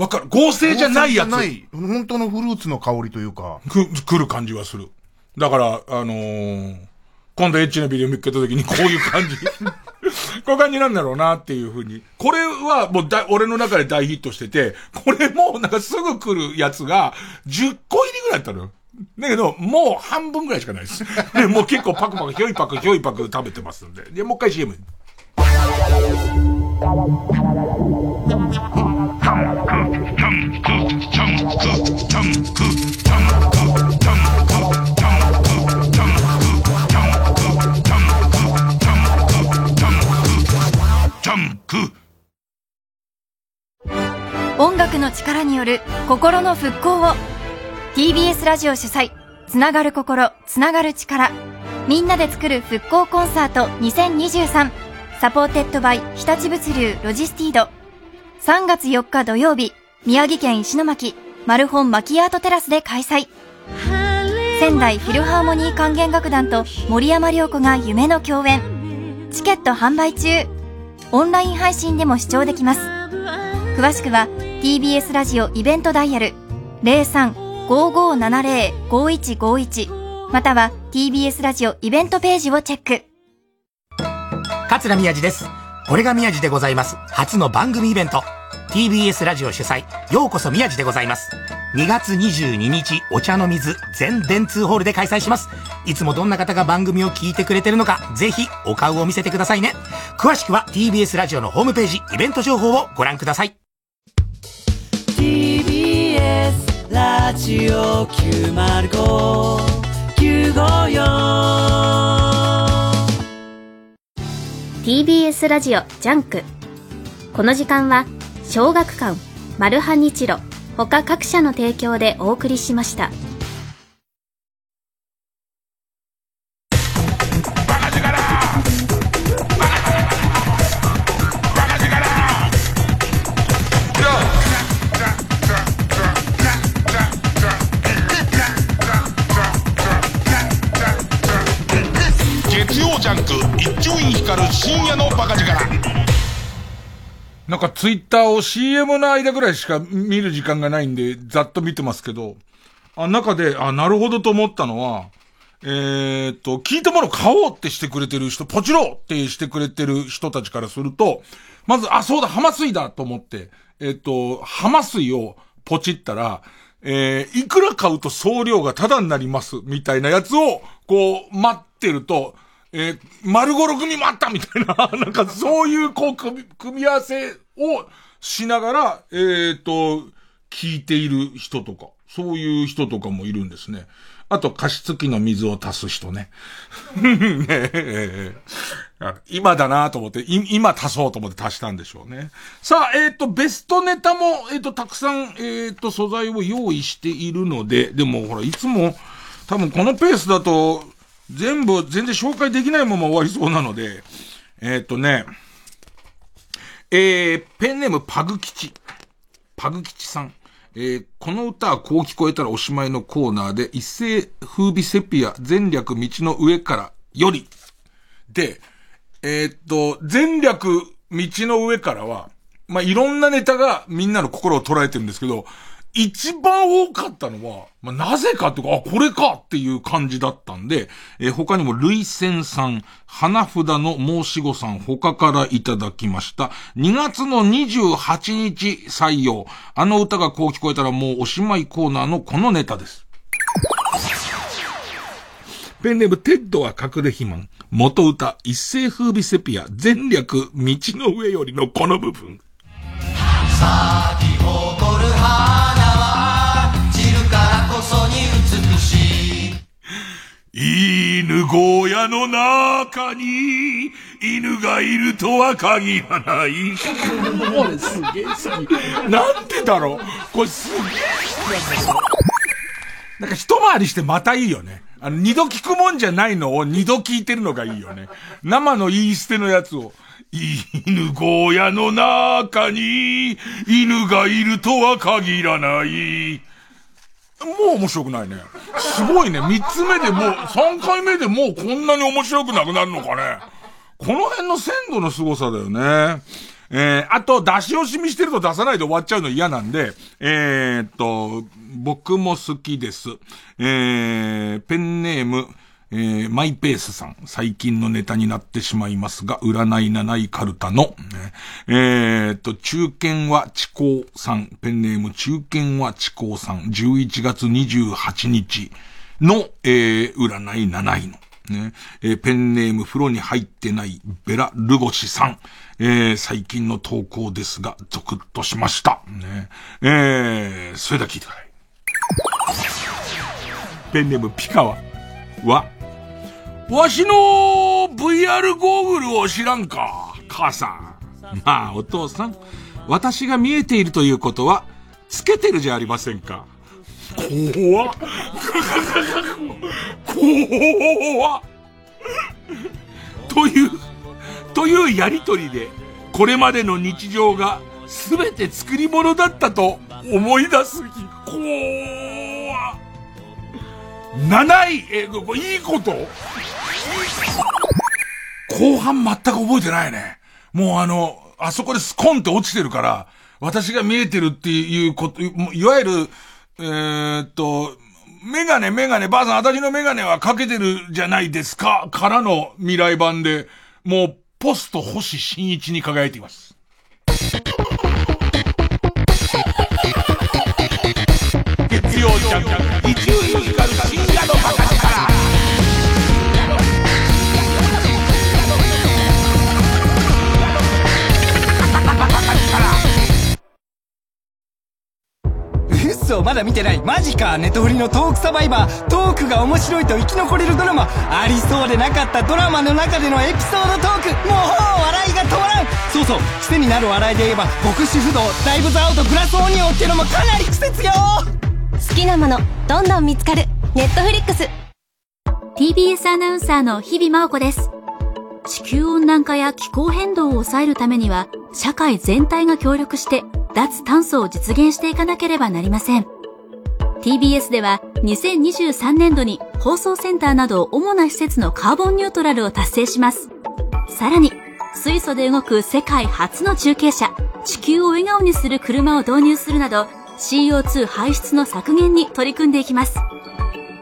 わかる。合成じゃないやつ。ない、本当のフルーツの香りというか。く、来る感じはする。だから、あのー今度エッチなビデオ見つけた時にこういう感じ。<laughs> こういう感じなんだろうなっていうふうに。これはもうだ、俺の中で大ヒットしてて、これもなんかすぐ来るやつが10個入りぐらいだったのよ。だけど、もう半分ぐらいしかないです。<laughs> で、もう結構パクパク、ひょいパク、ひょいパク食べてますんで。で、もう一回 CM。音楽の力による心の復興を TBS ラジオ主催つながる心つながる力。みんなで作る復興コンサート2023 supported by 日立物流ロジスティード。3月4日土曜日宮城県石巻マルホンマキアートテラスで開催。仙台フィルハーモニー管弦楽団と森山良子が夢の共演。チケット販売中。オンライン配信でも視聴できます。詳しくは TBS ラジオイベントダイヤル03 03-5570-5151または TBS ラジオイベントページをチェック桂宮治です。俺が宮治でございます。初の番組イベント。TBS ラジオ主催、ようこそ宮治でございます。2月22日、お茶の水全電通ホールで開催します。いつもどんな方が番組を聞いてくれてるのか、ぜひお顔を見せてくださいね。詳しくは TBS ラジオのホームページ、イベント情報をご覧ください。TBS ラジオ905954 TBS ラジオジャンク。この時間は小学館マルハニチロ他各社の提供でお送りしました。ャンク一丁院光る深夜のバカ力。なんかツイッターを CM の間ぐらいしか見る時間がないんで、ざっと見てますけど、あ、中で、あ、なるほどと思ったのは、えー、っと、聞いたもの買おうってしてくれてる人、ポチろってしてくれてる人たちからすると、まず、あ、そうだ、浜水だと思って、えー、っと、浜水をポチったら、えー、いくら買うと送料がタダになります、みたいなやつを、こう、待ってると、えー、丸五六にもあったみたいな、<laughs> なんかそういうこう組み合わせをしながら、えっ、ー、と、聞いている人とか、そういう人とかもいるんですね。あと、加湿器の水を足す人ね。<laughs> 今だなと思って、今足そうと思って足したんでしょうね。さあ、えっ、ー、と、ベストネタも、えっ、ー、と、たくさん、えっ、ー、と、素材を用意しているので、でもほら、いつも、多分このペースだと、全部、全然紹介できないまま終わりそうなので、えー、っとね、えー、ペンネームパグ吉。パグ吉さん。えー、この歌はこう聞こえたらおしまいのコーナーで、一世風靡セピア全略道の上からより。で、えー、っと、全略道の上からは、まあ、いろんなネタがみんなの心を捉えてるんですけど、一番多かったのは、まあ、なぜかというか、あ、これかっていう感じだったんで、えー、他にも、類線さん、花札の申し子さん、他からいただきました。2月の28日採用。あの歌がこう聞こえたらもうおしまいコーナーのこのネタです。ペンネーム、テッドは隠れ肥満。元歌、一世風靡セピア、前略、道の上よりのこの部分。犬小屋の中に犬がいるとは限らない。これすげえ好き。なんでだろう？これすげえ好きなんだなんか一回りしてまたいいよね。あの、二度聞くもんじゃないのを二度聞いてるのがいいよね。生の言い捨てのやつを。犬小屋の中に犬がいるとは限らない。もう面白くないね。すごいね。三つ目でもう、三回目でもうこんなに面白くなくなるのかね。この辺の鮮度の凄さだよね。えー、あと、出し惜しみしてると出さないで終わっちゃうの嫌なんで、えー、っと、僕も好きです。えー、ペンネーム、えー、マイペースさん、最近のネタになってしまいますが、占い七いカルタの、えー、と、中堅は地高さん、ペンネーム中堅は地高さん、11月28日の、えー、占い七位の、ね、えー、ペンネーム風呂に入ってないベラ・ルゴシさん、えー、最近の投稿ですが、ゾクッとしました。ね、えー、それでは聞いてください。ペンネームピカワは、わしの VR ゴーグルを知らんか、母さん。まあ、お父さん。私が見えているということは、つけてるじゃありませんか。怖っ。<laughs> 怖っ。という、というやりとりで、これまでの日常が全て作り物だったと思い出す。怖っ。7位、え、いいこと？後半全く覚えてないね。もうあの、あそこでスコンって落ちてるから、私が見えてるっていうこと、いわゆる、えー、っと、メガネメガネ、ばあさん私のメガネはかけてるじゃないですか？からの未来版で、もうポスト星新一に輝いています。スをまだ見てない。マジか。ネットフリのトークサバイバー。トークが面白いと生き残れるドラマ。ありそうでなかったドラマの中でのエピソードトーク。もう笑いが止まらん。そうそう。癖になる笑いで言えば極主不動。ダイブズアウトプラスオニオンってのもかなり癖強。好きなものどんどん見つかる。ネットフリックス。TBS アナウンサーの日々真央子です。地球温暖化や気候変動を抑えるためには社会全体が協力して脱炭素を実現していかなければなりません。TBS では2023年度に放送センターなど主な施設のカーボンニュートラルを達成します。さらに水素で動く世界初の中継車地球を笑顔にする車を導入するなど CO2 排出の削減に取り組んでいきます。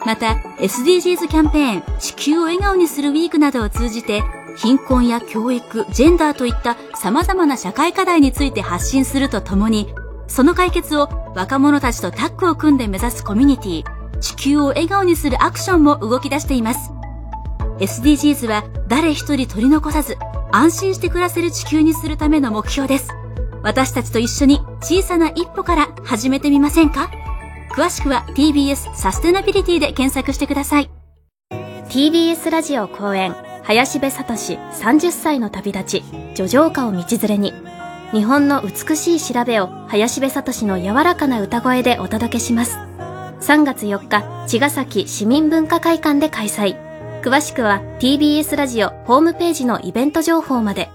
また SDGs キャンペーン地球を笑顔にするウィークなどを通じて貧困や教育、ジェンダーといった様々な社会課題について発信するとともに、その解決を若者たちとタッグを組んで目指すコミュニティ、地球を笑顔にするアクションも動き出しています。SDGs は誰一人取り残さず、安心して暮らせる地球にするための目標です。私たちと一緒に小さな一歩から始めてみませんか？詳しくは TBS サステナビリティで検索してください。TBS ラジオ公演林部聡30歳の旅立ち叙情歌を道連れに。日本の美しい調べを林部聡の柔らかな歌声でお届けします。3月4日茅ヶ崎市民文化会館で開催。詳しくは TBS ラジオホームページのイベント情報まで。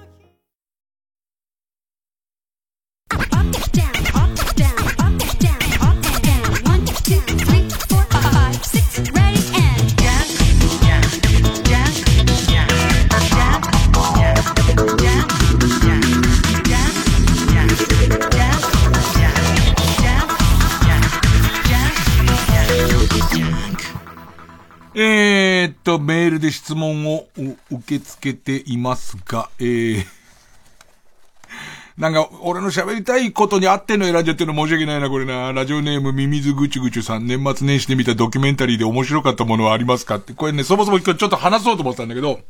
えーっと、メールで質問を受け付けていますが、えー、<laughs> なんか、俺の喋りたいことに合ってんの選んじゃってるの申し訳ないな、これな。ラジオネーム、ミミズぐちゅぐちさん、年末年始で見たドキュメンタリーで面白かったものはありますかって、これね、そもそも今日ちょっと話そうと思ってたんだけど、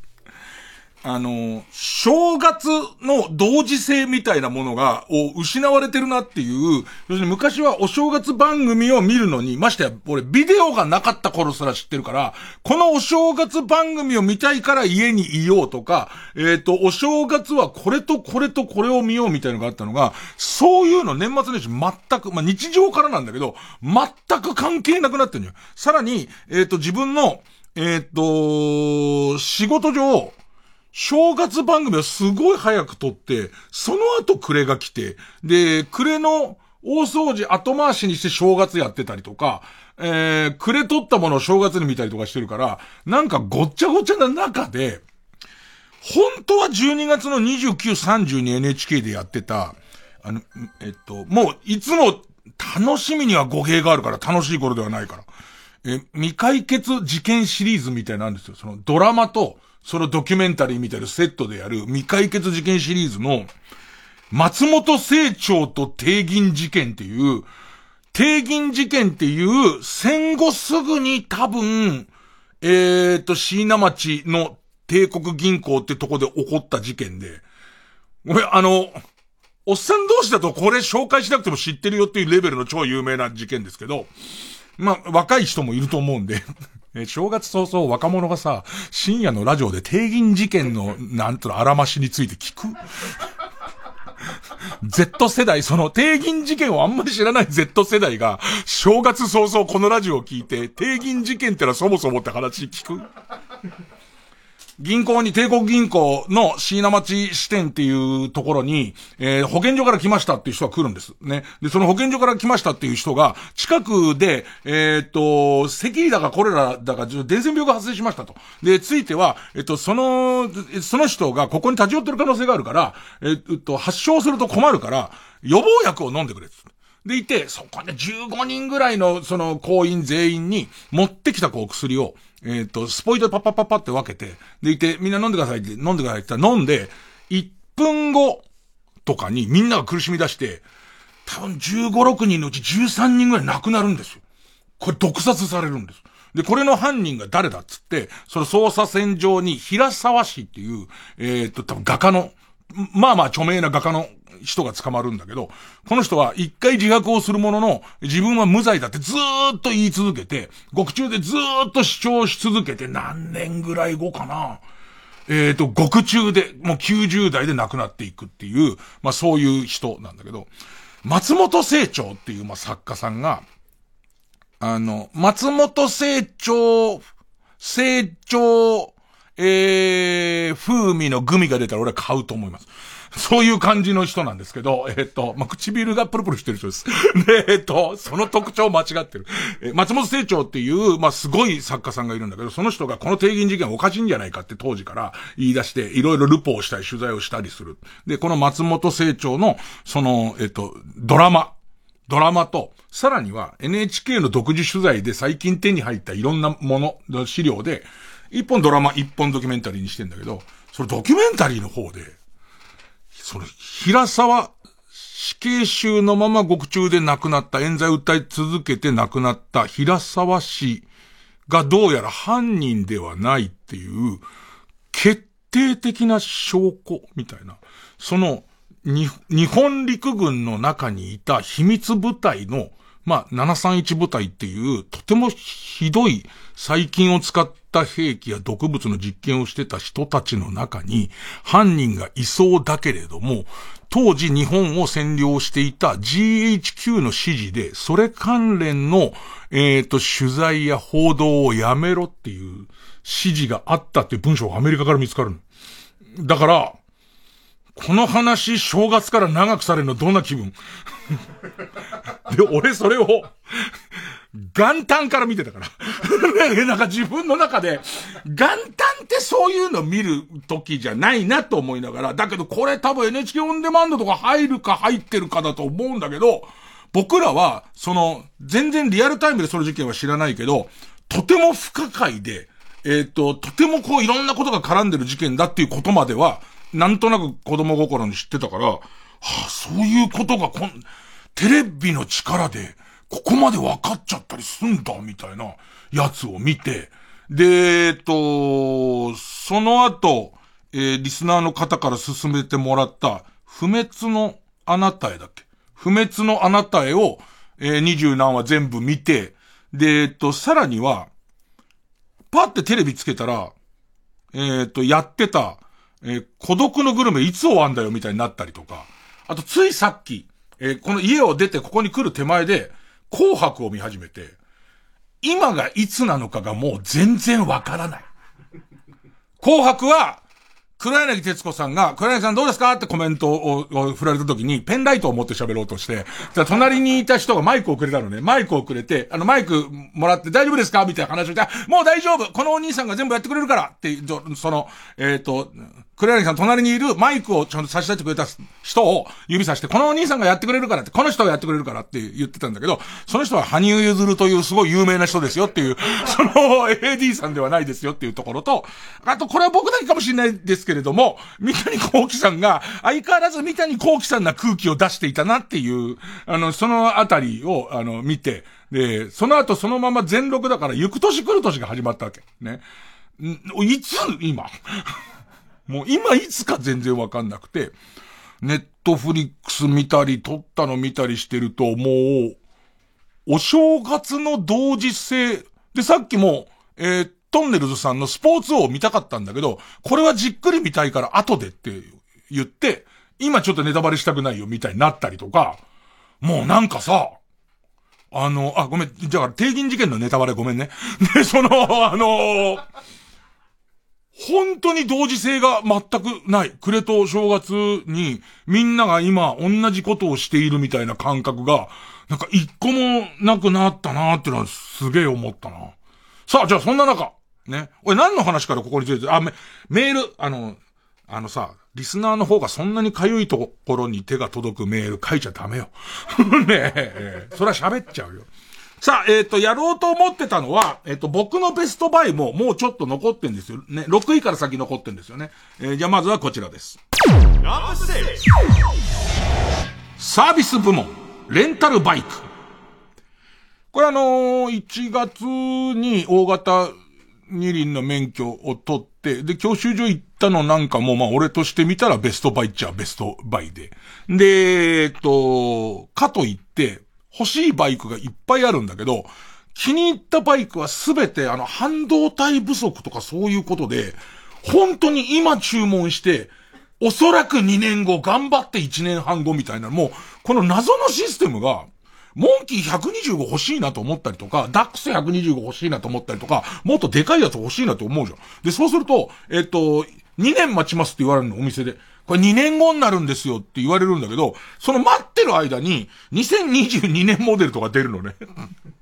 あの、正月の同時性みたいなものが、を失われてるなっていう、要するに昔はお正月番組を見るのに、ましてや、俺ビデオがなかった頃すら知ってるから、このお正月番組を見たいから家にいようとか、えっ、ー、と、お正月はこれとこれとこれを見ようみたいなのがあったのが、そういうの年末年始全く、まあ、日常からなんだけど、全く関係なくなってるんだよ。さらに、えっ、ー、と、自分の、えっ、ー、と、仕事上、正月番組をすごい早く撮って、その後暮れが来て、で、暮れの大掃除後回しにして正月やってたりとか、えー、暮れ撮ったものを正月に見たりとかしてるから、なんかごっちゃごちゃな中で、本当は12月の29、30に NHK でやってた、あの、えっと、もう、いつも楽しみには語弊があるから楽しい頃ではないから。え、未解決事件シリーズみたいなんですよ。そのドラマと、そのドキュメンタリーみたいなセットでやる未解決事件シリーズの、松本清張と帝銀事件っていう、帝銀事件っていう戦後すぐに多分、えーと、椎名町の帝国銀行ってとこで起こった事件で、ごめん、あの、おっさん同士だとこれ紹介しなくても知ってるよっていうレベルの超有名な事件ですけど、まあ、若い人もいると思うんでえ、正月早々若者がさ、深夜のラジオで定銀事件の、なんとのあらましについて聞く <laughs> ?Z 世代、その定銀事件をあんまり知らない Z 世代が、正月早々このラジオを聞いて、定銀事件ってのはそもそもって話聞く？銀行に、帝国銀行の椎名町支店っていうところに、えー、保健所から来ましたっていう人が来るんです。ね。で、その保健所から来ましたっていう人が、近くで、えー、っと、咳だかコレラだか、伝染病が発生しましたと。で、ついては、えっと、その、その人がここに立ち寄ってる可能性があるから、えっと、発症すると困るから、予防薬を飲んでくれ。でいて、そこで15人ぐらいの、その、行員全員に持ってきたこう薬を、えっ、ー、と、スポイトでパッパッパッパって分けて、でいて、みんな飲んでくださいって、飲んでくださいって言ったら飲んで、1分後とかにみんなが苦しみ出して、多分15、6人のうち13人ぐらい亡くなるんですよ。これ毒殺されるんです。で、これの犯人が誰だっつって、その捜査線上に平沢氏っていう、えっ、ー、と、多分画家の、まあまあ著名な画家の人が捕まるんだけど、この人は一回自白をするものの、自分は無罪だってずーっと言い続けて、獄中でずーっと主張し続けて何年ぐらい後かな。えっ、ー、と、獄中で、もう90代で亡くなっていくっていう、まあそういう人なんだけど、松本清張っていう、まあ作家さんが、あの、松本清張、清張、えー、風味のグミが出たら俺は買うと思います。そういう感じの人なんですけど、えっ、と、まあ、唇がプルプルしてる人です。<laughs> で、えっ、と、その特徴間違ってる。え松本清張っていう、まあ、すごい作家さんがいるんだけど、その人がこの定銀事件おかしいんじゃないかって当時から言い出して、いろいろルポをしたり取材をしたりする。で、この松本清張の、その、えっ、と、ドラマ、ドラマと、さらには NHK の独自取材で最近手に入ったいろんなもの、資料で、一本ドラマ、一本ドキュメンタリーにしてんだけど、それドキュメンタリーの方で、その、平沢死刑囚のまま獄中で亡くなった、冤罪を訴え続けて亡くなった平沢氏がどうやら犯人ではないっていう、決定的な証拠みたいな。その、日本陸軍の中にいた秘密部隊の、まあ、731部隊っていう、とてもひどい細菌を使った兵器や毒物の実験をしてた人たちの中に、犯人がいそうだけれども、当時日本を占領していた GHQ の指示で、それ関連の、えっ、ー、と、取材や報道をやめろっていう指示があったっていう文章がアメリカから見つかるだから、この話、正月から長くされるのどんな気分？<laughs> で、俺それを、元旦から見てたから。<laughs> なんか自分の中で、元旦ってそういうの見る時じゃないなと思いながら、だけどこれ多分 NHK オンデマンドとか入るか入ってるかだと思うんだけど、僕らは、その、全然リアルタイムでその事件は知らないけど、とても不可解で、えっ、と、とてもこういろんなことが絡んでる事件だっていうことまでは、なんとなく子供心に知ってたから、はあ、そういうことがこん、テレビの力で、ここまで分かっちゃったりすんだ、みたいなやつを見て、で、えっと、その後、えー、リスナーの方から進めてもらった、不滅のあなたへだっけ？不滅のあなたへを、えー、二十何話全部見て、で、えっと、さらには、パってテレビつけたら、えっと、やってた、えー、孤独のグルメいつ終わんだよみたいになったりとか、あとついさっき、えー、この家を出てここに来る手前で、紅白を見始めて、今がいつなのかがもう全然わからない。紅白は、黒柳徹子さんが、黒柳さんどうですかってコメントを振られた時に、ペンライトを持って喋ろうとして、隣にいた人がマイクをくれたのね。マイクをくれて、あの、マイクもらって大丈夫ですかみたいな話をして、もう大丈夫このお兄さんが全部やってくれるからって、その、えっ、ー、と、黒柳さん隣にいるマイクをちゃんと差し出してくれた人を指さして、このお兄さんがやってくれるからって、この人がやってくれるからって言ってたんだけど、その人は羽生結弦というすごい有名な人ですよっていう、その AD さんではないですよっていうところと、あとこれは僕だけかもしれないですけれども、三谷幸喜さんが相変わらず三谷幸喜さんな空気を出していたなっていう、あの、そのあたりを、あの、見て、で、その後そのまま全録だから、行く年来る年が始まったわけ。ね。いつ、今。もう今いつか全然わかんなくて、ネットフリックス見たり、撮ったの見たりしてると、もう、お正月の同時性、で、さっきも、えー、トンネルズさんのスポーツ王を見たかったんだけど、これはじっくり見たいから後でって言って、今ちょっとネタバレしたくないよみたいになったりとか、もうなんかさ、あの、あ、ごめん、じゃあ、定銀事件のネタバレごめんね。で、その、あのー本当に同時性が全くない。暮れと正月にみんなが今同じことをしているみたいな感覚が、なんか一個もなくなったなーってのはすげえ思ったな。さあ、じゃあそんな中、ね。俺何の話からここについて、あ、メメール、あの、あのさ、リスナーの方がそんなに痒いところに手が届くメール書いちゃダメよ。<laughs> ねえ、それは喋っちゃうよ。さあ、えっ、ー、と、やろうと思ってたのは、えっ、ー、と、僕のベストバイももうちょっと残ってんですよ。ね、6位から先残ってんですよね。えー、じゃあまずはこちらです。サービス部門、レンタルバイク。これあのー、1月に大型二輪の免許を取って、で、教習所行ったのなんかも、まあ俺として見たらベストバイっちゃベストバイで。で、えっと、かといって、欲しいバイクがいっぱいあるんだけど、気に入ったバイクはすべてあの半導体不足とかそういうことで、本当に今注文して、おそらく2年後、頑張って1年半後みたいな、もう、この謎のシステムが、モンキー125欲しいなと思ったりとか、ダックス125欲しいなと思ったりとか、もっとでかいやつ欲しいなと思うじゃん。で、そうすると、えっと、2年待ちますって言われるの、お店で。これ2年後になるんですよって言われるんだけど、その待ってる間に、2022年モデルとか出るのね。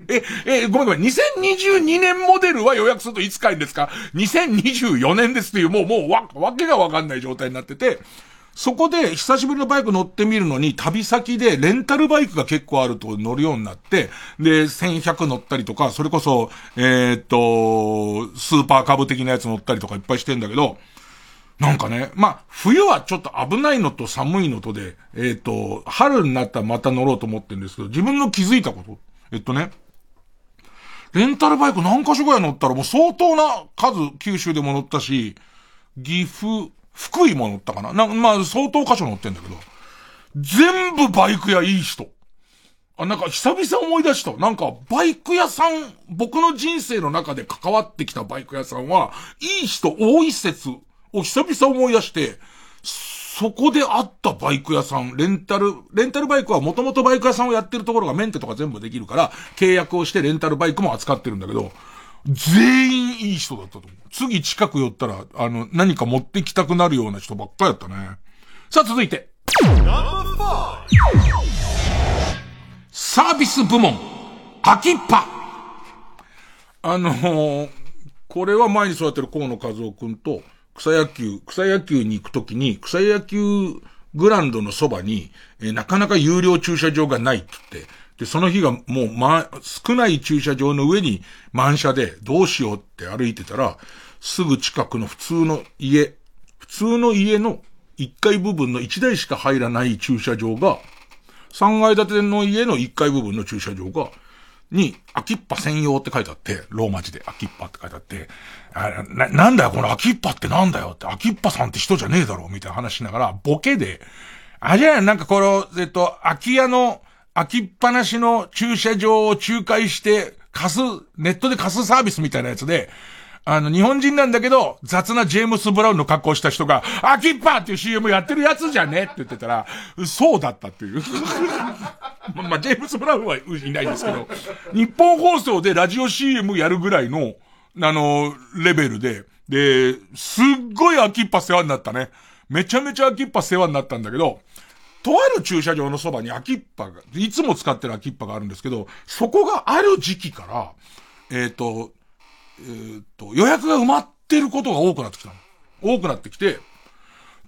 え、え、ごめんごめん、2022年モデルは予約するといつ買えんですか ?2024 年ですっていう、もう、もう、わ、わけがわかんない状態になってて、そこで久しぶりのバイク乗ってみるのに、旅先でレンタルバイクが結構あると乗るようになって、で、1100乗ったりとか、それこそ、えー、っと、スーパー株的なやつ乗ったりとかいっぱいしてんだけど、なんかね、まあ、冬はちょっと危ないのと寒いのとで、えっ、ー、と、春になったらまた乗ろうと思ってるんですけど、自分の気づいたこと。えっとね、レンタルバイク何箇所ぐらい乗ったらもう相当な数、九州でも乗ったし、岐阜、福井も乗ったかなな、まあ、相当箇所乗ってんだけど、全部バイク屋いい人。あ、なんか久々思い出した。なんか、バイク屋さん、僕の人生の中で関わってきたバイク屋さんは、いい人多い説を久々思い出して、そこであったバイク屋さん、レンタル、レンタルバイクはもともとバイク屋さんをやってるところがメンテとか全部できるから、契約をしてレンタルバイクも扱ってるんだけど、全員いい人だったと思う。次近く寄ったら、あの、何か持ってきたくなるような人ばっかやったね。さあ続いて。サービス部門、秋っぱ。あのー、これは前にそうやってる河野和夫くんと、草野球、草野球に行くときに、草野球グランドのそばに、えー、なかなか有料駐車場がないって言って、で、その日がもう、ま、少ない駐車場の上に満車で、どうしようって歩いてたら、すぐ近くの普通の家、普通の家の1階部分の1台しか入らない駐車場が、3階建ての家の1階部分の駐車場が、に、秋っぱ専用って書いてあって、ローマ字で秋っぱって書いてあって、あな、なんだよ、この秋っぱってなんだよって、秋っぱさんって人じゃねえだろ、みたいな話しながら、ボケで、あ、じゃあ、なんかこの、えっと、空き家の、空きっぱなしの駐車場を仲介して、貸す、ネットで貸すサービスみたいなやつで、あの、日本人なんだけど、雑なジェームス・ブラウンの格好した人が、アキッパーっていう CM やってるやつじゃね？って言ってたら、そうだったっていう。<laughs> ま、まあ、ジェームス・ブラウンはいないですけど、日本放送でラジオ CM やるぐらいの、あの、レベルで、で、すっごいアキッパ世話になったね。めちゃめちゃアキッパ世話になったんだけど、とある駐車場のそばにアキッパが、いつも使ってるアキッパがあるんですけど、そこがある時期から、えっ、ー、と、えー、っと、予約が埋まってることが多くなってきたの。多くなってきて、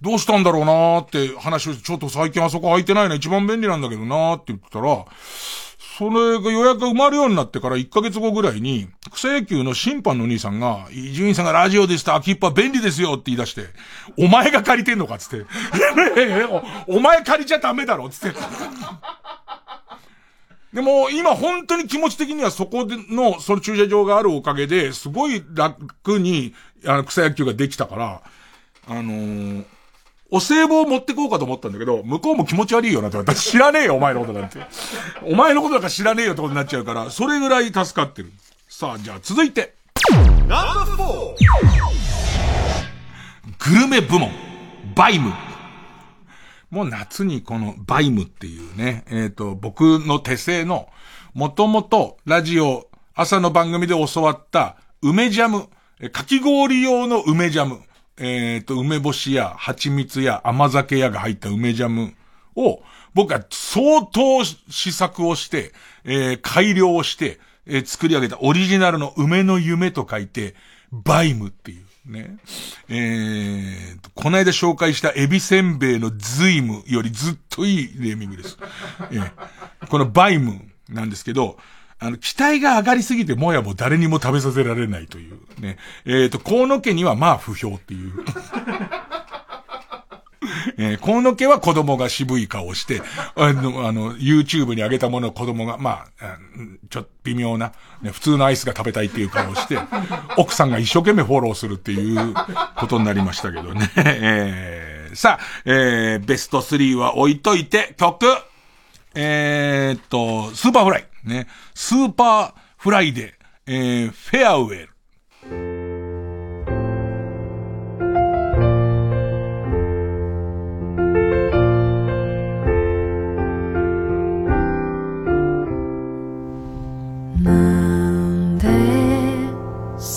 どうしたんだろうなーって話をして、ちょっと最近あそこ空いてないの一番便利なんだけどなーって言ってたら、それが予約が埋まるようになってから1ヶ月後ぐらいに、草野球の審判の兄さんが、伊集院さんがラジオですと秋っぱ便利ですよって言い出して、お前が借りてんのかっつって、<laughs> お前借りちゃダメだろっつって。でも、今本当に気持ち的にはそこでの、その駐車場があるおかげで、すごい楽に、あの、草野球ができたから、あのー、お歳暮を持ってこうかと思ったんだけど、向こうも気持ち悪いよなって言われた。知らねえよ、お前のことなんて。<laughs> お前のことなんか知らねえよってことになっちゃうから、それぐらい助かってる。さあ、じゃあ続いて。グルメ部門、バイム。もう夏にこのバイムっていうね、えっ、ー、と、僕の手製の、もともとラジオ、朝の番組で教わった梅ジャム、かき氷用の梅ジャム、えっ、ー、と、梅干しや蜂蜜や甘酒やが入った梅ジャムを、僕は相当試作をして、えー、改良をして、えー、作り上げたオリジナルの梅の夢と書いて、バイムっていう。ね。えーと、この間紹介したエビせんべいのズイムよりずっといいネーミングです。えー、このバイムなんですけど、あの、期待が上がりすぎてもやも誰にも食べさせられないというね。えっ、ー、と、河野家にはまあ不評っていう。えー、河野家は子供が渋い顔して、あの、あの、YouTube に上げたものを子供が、まあ、ちょっと微妙な、ね、普通のアイスが食べたいっていう顔をして、<laughs> 奥さんが一生懸命フォローするっていうことになりましたけどね。<laughs> えー、さあ、えー、ベスト3は置いといて、曲えー、っと、スーパーフライ。ね。スーパーフライで、えー、フェアウェル。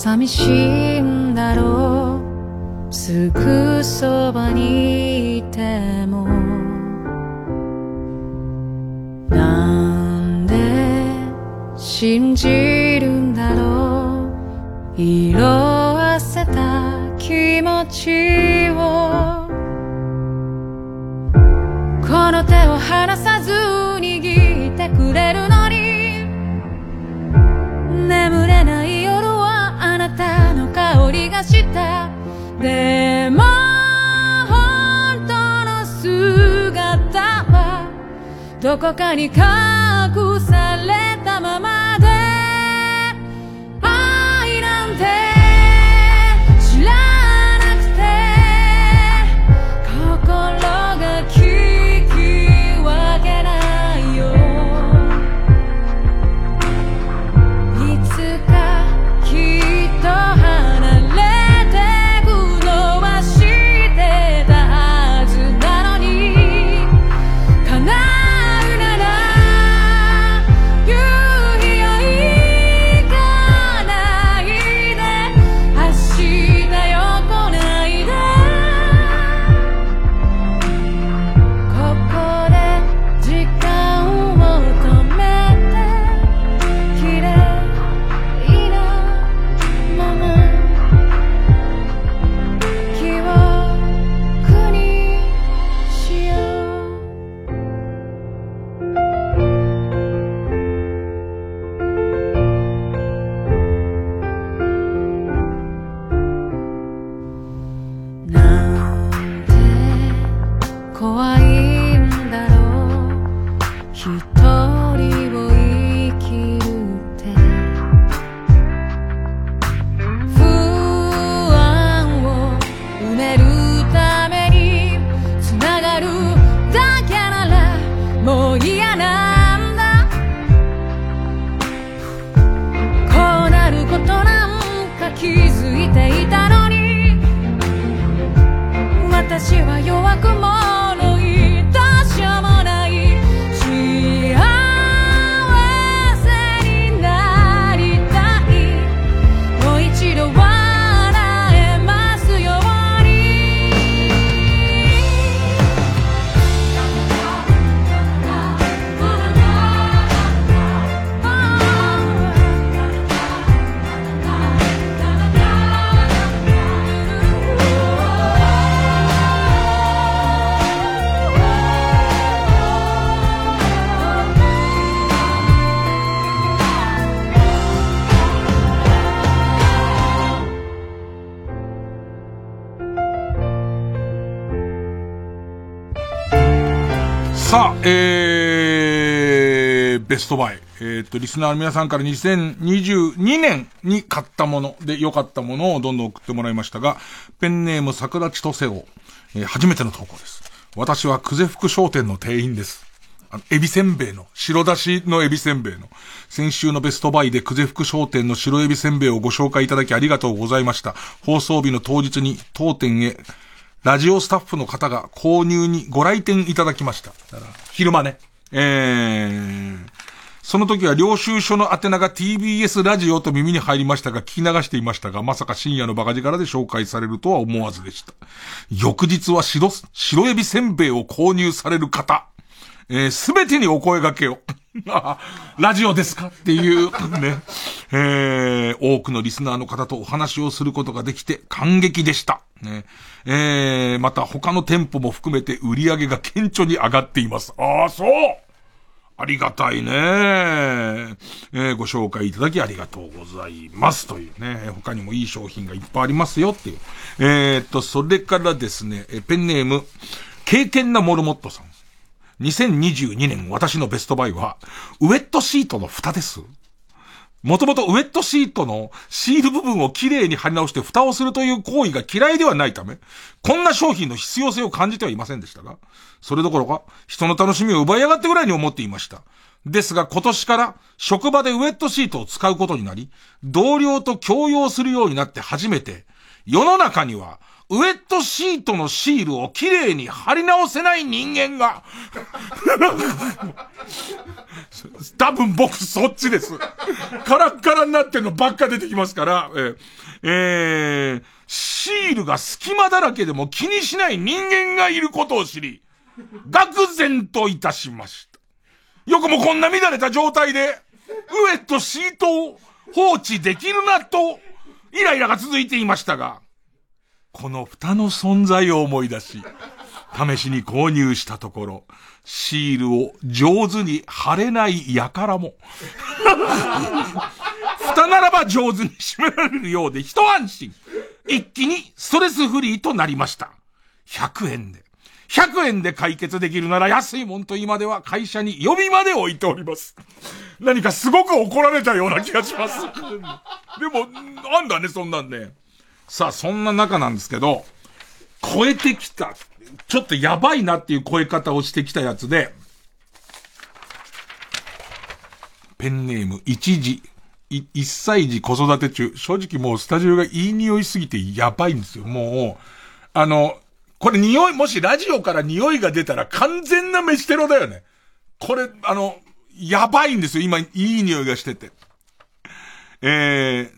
寂しいんだろう。すぐそばにいても。なんで信じるんだろう。色あせた気持ちを。この手を離さず握ってくれるの。りがした。でも本当の姿はどこかに隠されたまま。えー、ベストバイ。えっと、リスナーの皆さんから2022年に買ったもので良かったものをどんどん送ってもらいましたが、ペンネーム桜千歳を、えー初めての投稿です。私は久世福商店の店員です。あの、エビせんべいの、白だしのエビせんべいの、先週のベストバイで久世福商店の白エビせんべいをご紹介いただきありがとうございました。放送日の当日に当店へ、ラジオスタッフの方が購入にご来店いただきました。昼間ね。えー、その時は領収書の宛名が TBS ラジオと耳に入りましたが、聞き流していましたが、まさか深夜のバカ力で紹介されるとは思わずでした。翌日は白、白エビせんべいを購入される方、えす、べてにお声掛けを。<laughs> ラジオですか？っていう、ね。えー、多くのリスナーの方とお話をすることができて感激でした。ね。えー、また他の店舗も含めて売り上げが顕著に上がっています。ああ、そうありがたいね。えー、ご紹介いただきありがとうございます。というね、他にもいい商品がいっぱいありますよっていう。えーっと、それからですね、ペンネーム、経験なモルモットさん。2022年私のベストバイは、ウェットシートの蓋です。もともとウェットシートのシール部分をきれいに貼り直して蓋をするという行為が嫌いではないため、こんな商品の必要性を感じてはいませんでしたが、それどころか、人の楽しみを奪い上がってぐらいに思っていました。ですが今年から職場でウェットシートを使うことになり、同僚と共用するようになって初めて、世の中には、ウェットシートのシールをきれいに貼り直せない人間が、<laughs> 多分僕そっちです。カラッカラになってるのばっか出てきますから、えーえーシールが隙間だらけでも気にしない人間がいることを知り、愕然といたしました。よくもこんな乱れた状態で、ウェットシートを放置できるなと、イライラが続いていましたが、この蓋の存在を思い出し、試しに購入したところ、シールを上手に貼れない輩も、蓋ならば上手に閉められるようで一安心。一気にストレスフリーとなりました。100円で。100円で解決できるなら安いもんと今では会社に予備まで置いております。何かすごく怒られたような気がします。でも、あんだね、そんなんね。さあ、そんな中なんですけど、超えてきた。ちょっとやばいなっていう超え方をしてきたやつで、ペンネーム、一時、一歳児子育て中。正直もうスタジオがいい匂いすぎてやばいんですよ。もう、あの、これ匂い、もしラジオから匂いが出たら完全な飯テロだよね。これ、あの、やばいんですよ。今、いい匂いがしてて。えー、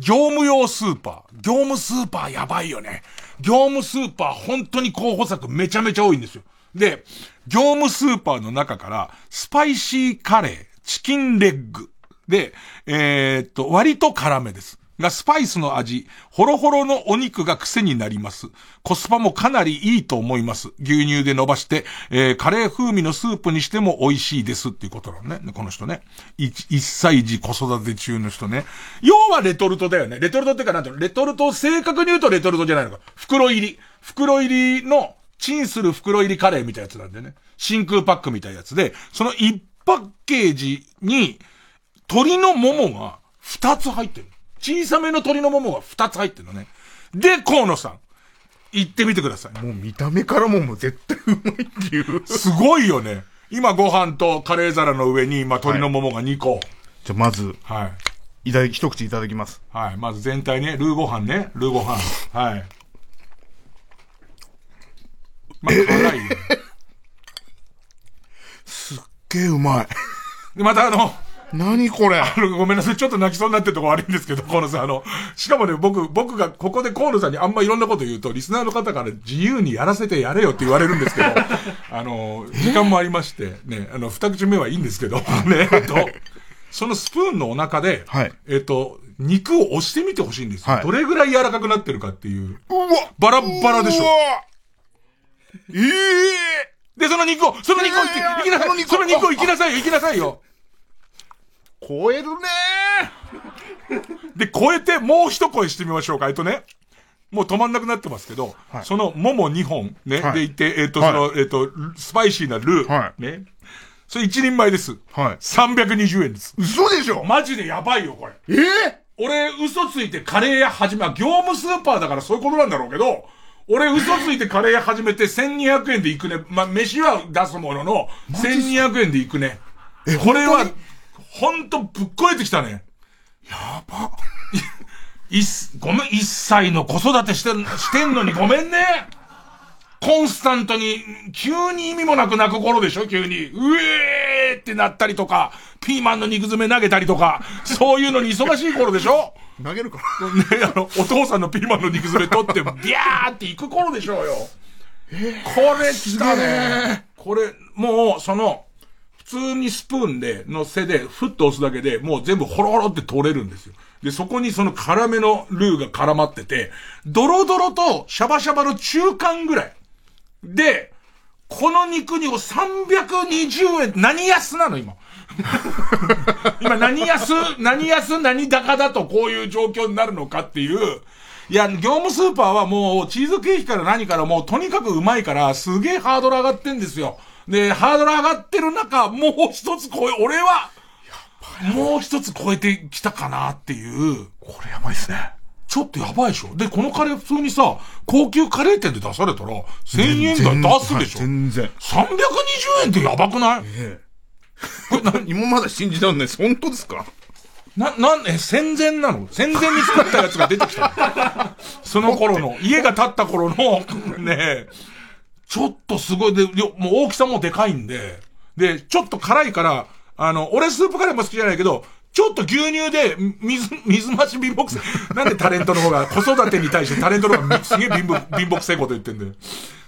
業務用スーパー。業務スーパーやばいよね。業務スーパー本当に候補作めちゃめちゃ多いんですよ。で、業務スーパーの中から、スパイシーカレー、チキンレッグ。で、えーっと、割と辛めです。が、スパイスの味、ホロホロのお肉が癖になります。コスパもかなりいいと思います。牛乳で伸ばして、えー、カレー風味のスープにしても美味しいですっていうことなのね。この人ね。一歳児子育て中の人ね。要はレトルトだよね。レトルトってかなんていうの？レトルトを正確に言うとレトルトじゃないのか。袋入り。袋入りの、チンする袋入りカレーみたいなやつなんでね。真空パックみたいなやつで、その一パッケージに、鶏のももが二つ入ってる。小さめの鶏のももが二つ入ってるのね。で、河野さん。言ってみてください。もう見た目からももう絶対うまいっていう。すごいよね。今ご飯とカレー皿の上に、まあ、鶏のももが2個。じゃあまず、はい。いただき、一口いただきます。はい。まず全体ね、ルーご飯ね。ルーご飯。はい。まあ、辛いよね。すっげえうまい。で、またあの、何これ？あのごめんなさい。ちょっと泣きそうになってるとこ悪いんですけど、河野さん。あの、しかもね、僕、僕がここで河野さんにあんまいろんなこと言うと、リスナーの方から自由にやらせてやれよって言われるんですけど、<laughs> あの、時間もありまして、ね、あの、二口目はいいんですけど、ね、えっと、そのスプーンのお腹で、えっと、肉を押してみてほしいんですよ、はいどれぐらい柔らかくなってるかっていう。うわバラッバラでしょうわええで、その肉を、その肉を行き、なさい。その肉を行きなさいよ、行きなさいよ。超えるねで、超えて、もう一声してみましょうか。えっとね。もう止まんなくなってますけど、その、もも2本、ね、はいでいて、えっ、と、はいその、えっ、と、スパイシーなルー、ね。それ一人前です。はい。320円です。嘘でしょ？マジでやばいよ、これ。ええ俺、嘘ついてカレー屋始め、業務スーパーだからそういうことなんだろうけど、俺嘘ついてカレー屋始めて1200円で行くね。まあ、飯は出すものの、1200円で行くね。これは、ほんとぶっ超えてきたね。やば。<laughs> いっ、ごめん、一歳の子育てしてん、してんのにごめんね。コンスタントに、急に意味もなく泣く頃でしょ急に。うえーってなったりとか、ピーマンの肉詰め投げたりとか、そういうのに忙しい頃でしょ投げるかね、あの、お父さんのピーマンの肉詰め取って、ビャーって行く頃でしょうよ。これ来たね。これ、もう、その、普通にスプーンで、の背で、ふっと押すだけで、もう全部ホロホロって取れるんですよ。で、そこにその辛めのルーが絡まってて、ドロドロとシャバシャバの中間ぐらい。で、この肉にを320円、何安なの今？<laughs> 今何安、何安何高だとこういう状況になるのかっていう、いや、業務スーパーはもう、チーズケーキから何からもう、とにかくうまいから、すげえハードル上がってんですよ。で、ハードル上がってる中、もう一つ超え、俺は、もう一つ超えてきたかなっていう。これやばいっすね。ちょっとやばいでしょで、このカレー普通にさ、高級カレー店で出されたら、1000円台出すでしょ全然。320円ってやばくない？ええ。こ <laughs> れ何もまだ信じらんないです。本当ですか？な、なん、え、戦前なの？戦前に作ったやつが出てきた <laughs> その頃の、家が建った頃の、ねちょっとすごい、で、もう大きさもでかいんで、で、ちょっと辛いから、あの、俺スープカレーも好きじゃないけど、ちょっと牛乳で、水、水増し貧乏くせ、なんでタレントの方が、子育てに対してタレントの方がすげえ貧乏、貧乏くせえこと言ってんだよ。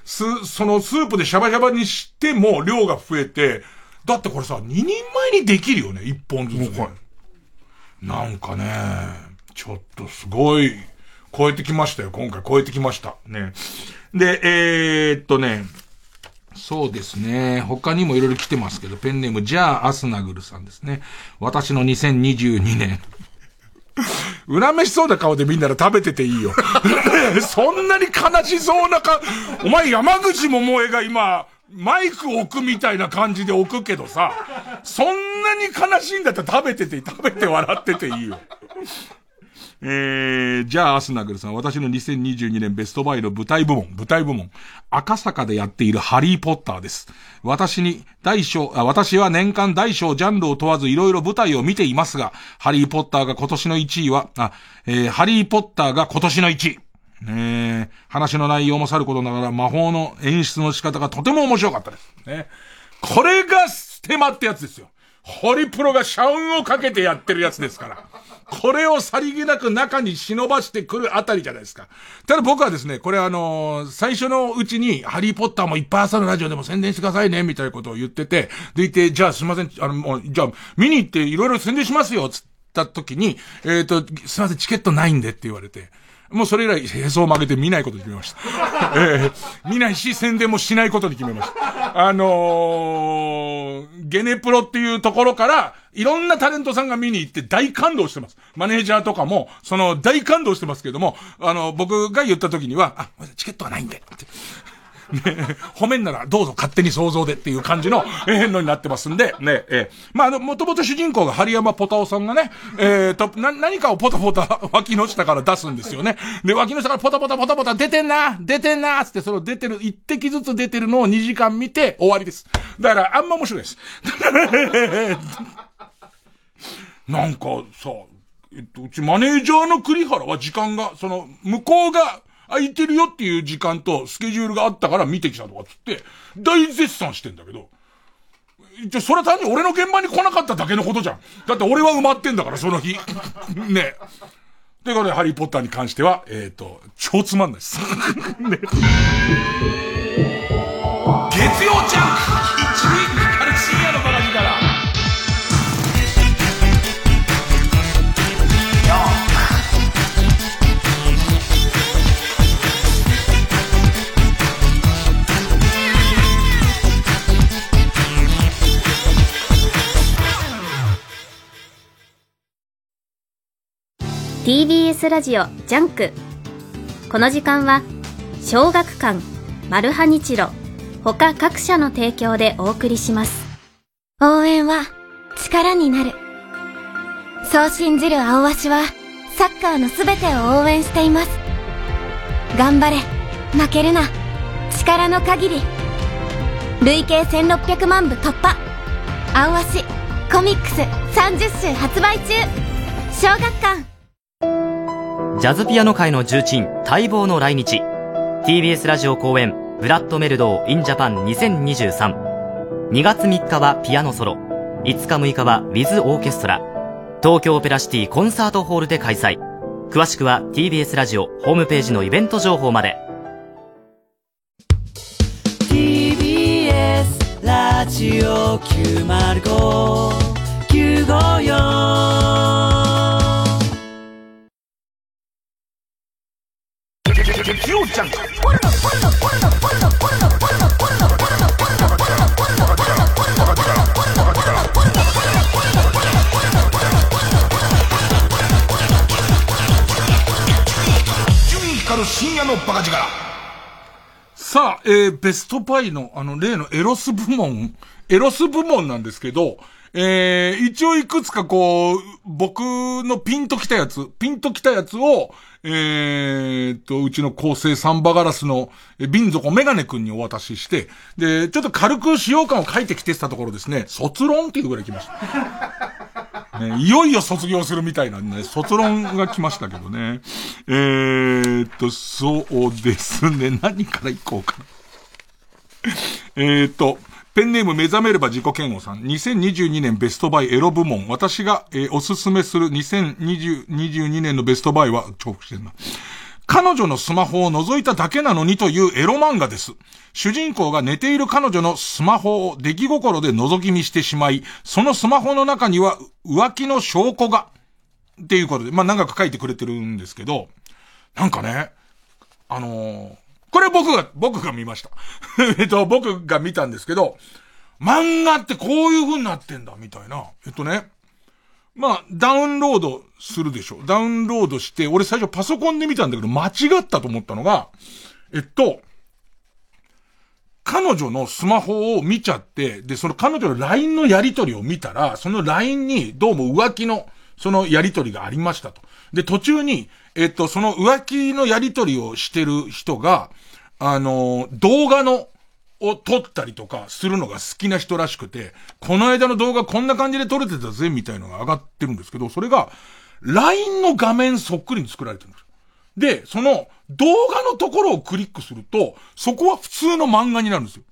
す、そのスープでシャバシャバにしても量が増えて、だってこれさ、2人前にできるよね、1本ずつ、ね。なんかね、ちょっとすごい、超えてきましたよ、今回超えてきました。ね。で、えー、っとね、そうですね。他にもいろいろ来てますけど、ペンネーム、じゃあ、アスナグルさんですね。私の2022年。恨めしそうな顔でみんなら食べてていいよ。<laughs> そんなに悲しそうなか、お前山口百恵が今、マイク置くみたいな感じで置くけどさ、そんなに悲しいんだったら食べてて、食べて笑ってていいよ。えー、じゃあ、アスナグルさん、私の2022年ベストバイの舞台部門、舞台部門、赤坂でやっているハリーポッターです。私に大小、私は年間大小ジャンルを問わずいろいろ舞台を見ていますが、ハリーポッターが今年の1位は、あ、えー、ハリーポッターが今年の1位。ね話の内容もさることながら魔法の演出の仕方がとても面白かったです。ねこれがステマってやつですよ。ホリプロが社運をかけてやってるやつですから。これをさりげなく中に忍ばしてくるあたりじゃないですか。ただ僕はですね、これあのー、最初のうちに、ハリーポッターもいっぱい朝のラジオでも宣伝してくださいね、みたいなことを言ってて、でいて、じゃあすいません、あの、じゃあ、見に行っていろいろ宣伝しますよ、つった時に、えっ、ー、と、すいません、チケットないんでって言われて、もうそれ以来、へそを曲げて見ないことに決めました。<laughs> えー、見ないし、宣伝もしないことに決めました。あのー、ゲネプロっていうところから、いろんなタレントさんが見に行って大感動してます。マネージャーとかも、その大感動してますけども、あの、僕が言った時には、あ、チケットはないんで、って。ね、<laughs> 褒めんならどうぞ勝手に想像でっていう感じの、えー、のになってますんで、ね、えー、まあ、あの、もともと主人公が針山ポタオさんがね、えー、と、な、何かをポタポタ <laughs> 脇の下から出すんですよね。で、脇の下からポタポタポタポタ出てんな出てんなつってその出てる、一滴ずつ出てるのを2時間見て終わりです。だから、あんま面白いです。<laughs> なんかさ、えっと、うちマネージャーの栗原は時間が、その、向こうが、空いてるよっていう時間とスケジュールがあったから見てきたとかつって、大絶賛してんだけど、じゃ、それは単に俺の現場に来なかっただけのことじゃん。だって俺は埋まってんだから、その日。<laughs> ね。ということで、ハリーポッターに関しては、えっ、ー、と、超つまんないです。<laughs> ね。月曜ちゃん「TBS ラジオジャンク」この時間は小学館マルハニチロ他各社の提供でお送りします。応援は力になる。そう信じるアオアシはサッカーのすべてを応援しています。頑張れ。負けるな。力の限り。累計1600万部突破。青足コミックス30週発売中。小学館。ジャズピアノ界の重鎮、待望の来日。TBS ラジオ公演、ブラッドメルドー in Japan 2023。2月3日はピアノソロ。5日6日はウィズオーケストラ。東京オペラシティコンサートホールで開催。詳しくは TBS ラジオホームページのイベント情報まで。TBS ラジオ905 954さあ、えー、ベストパイの、あの、例のエロス部門、エロス部門なんですけど、えー、一応いくつかこう、僕のピンときたやつ、ピンときたやつを、えー、と、うちの構成サンバガラスの瓶底メガネ君にお渡しして、で、ちょっと軽く使用感を書いてきてたところですね、卒論っていうぐらい来ました。ね、いよいよ卒業するみたいな、ね、卒論が来ましたけどね。えーと、そうですね。何からいこうかえーと、ペンネーム目覚めれば自己嫌悪さん。2022年ベストバイエロ部門。私が、えー、おすすめする2022年のベストバイは、重複してんな。彼女のスマホを覗いただけなのにというエロ漫画です。主人公が寝ている彼女のスマホを出来心で覗き見してしまい、そのスマホの中には浮気の証拠が、っていうことで、まあ、長く書いてくれてるんですけど、なんかね、あのー、これ僕が、僕が見ました。<laughs> えっと、僕が見たんですけど、漫画ってこういう風になってんだ、みたいな。えっとね。まあ、ダウンロードするでしょ。ダウンロードして、俺最初パソコンで見たんだけど、間違ったと思ったのが、えっと、彼女のスマホを見ちゃって、で、その彼女の LINE のやりとりを見たら、その LINE にどうも浮気の、そのやりとりがありましたと。で、途中に、えっと、その浮気のやりとりをしてる人が、あの、動画の、を撮ったりとかするのが好きな人らしくて、この間の動画こんな感じで撮れてたぜ、みたいのが上がってるんですけど、それが、LINE の画面そっくりに作られてるんですよで、その動画のところをクリックすると、そこは普通の漫画になるんですよ。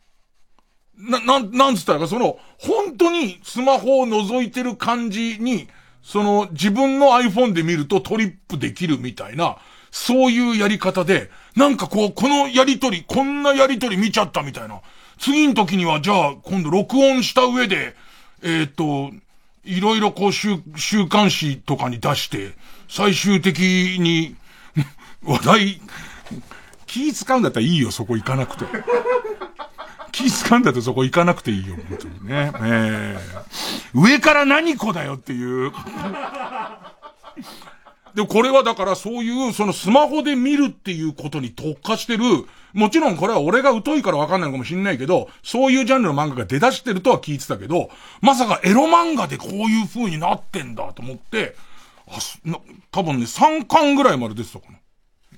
な、なん、なんつったらその、本当にスマホを覗いてる感じに、その、自分の iPhone で見るとトリップできるみたいな、そういうやり方で、なんかこう、このやりとり、こんなやりとり見ちゃったみたいな。次の時には、じゃあ、今度録音した上で、えっ、と、いろいろこう週、週刊誌とかに出して、最終的に、<laughs> 話題、気使うんだったらいいよ、そこ行かなくて。気使うんだったらそこ行かなくていいよ、本当にね。えー、上から何個だよっていう。で、これはだからそういう、そのスマホで見るっていうことに特化してる、もちろんこれは俺が疎いからわかんないのかもしんないけど、そういうジャンルの漫画が出だしてるとは聞いてたけど、まさかエロ漫画でこういう風になってんだと思って、あ、な、多分ね、3巻ぐらいまで出てたかな。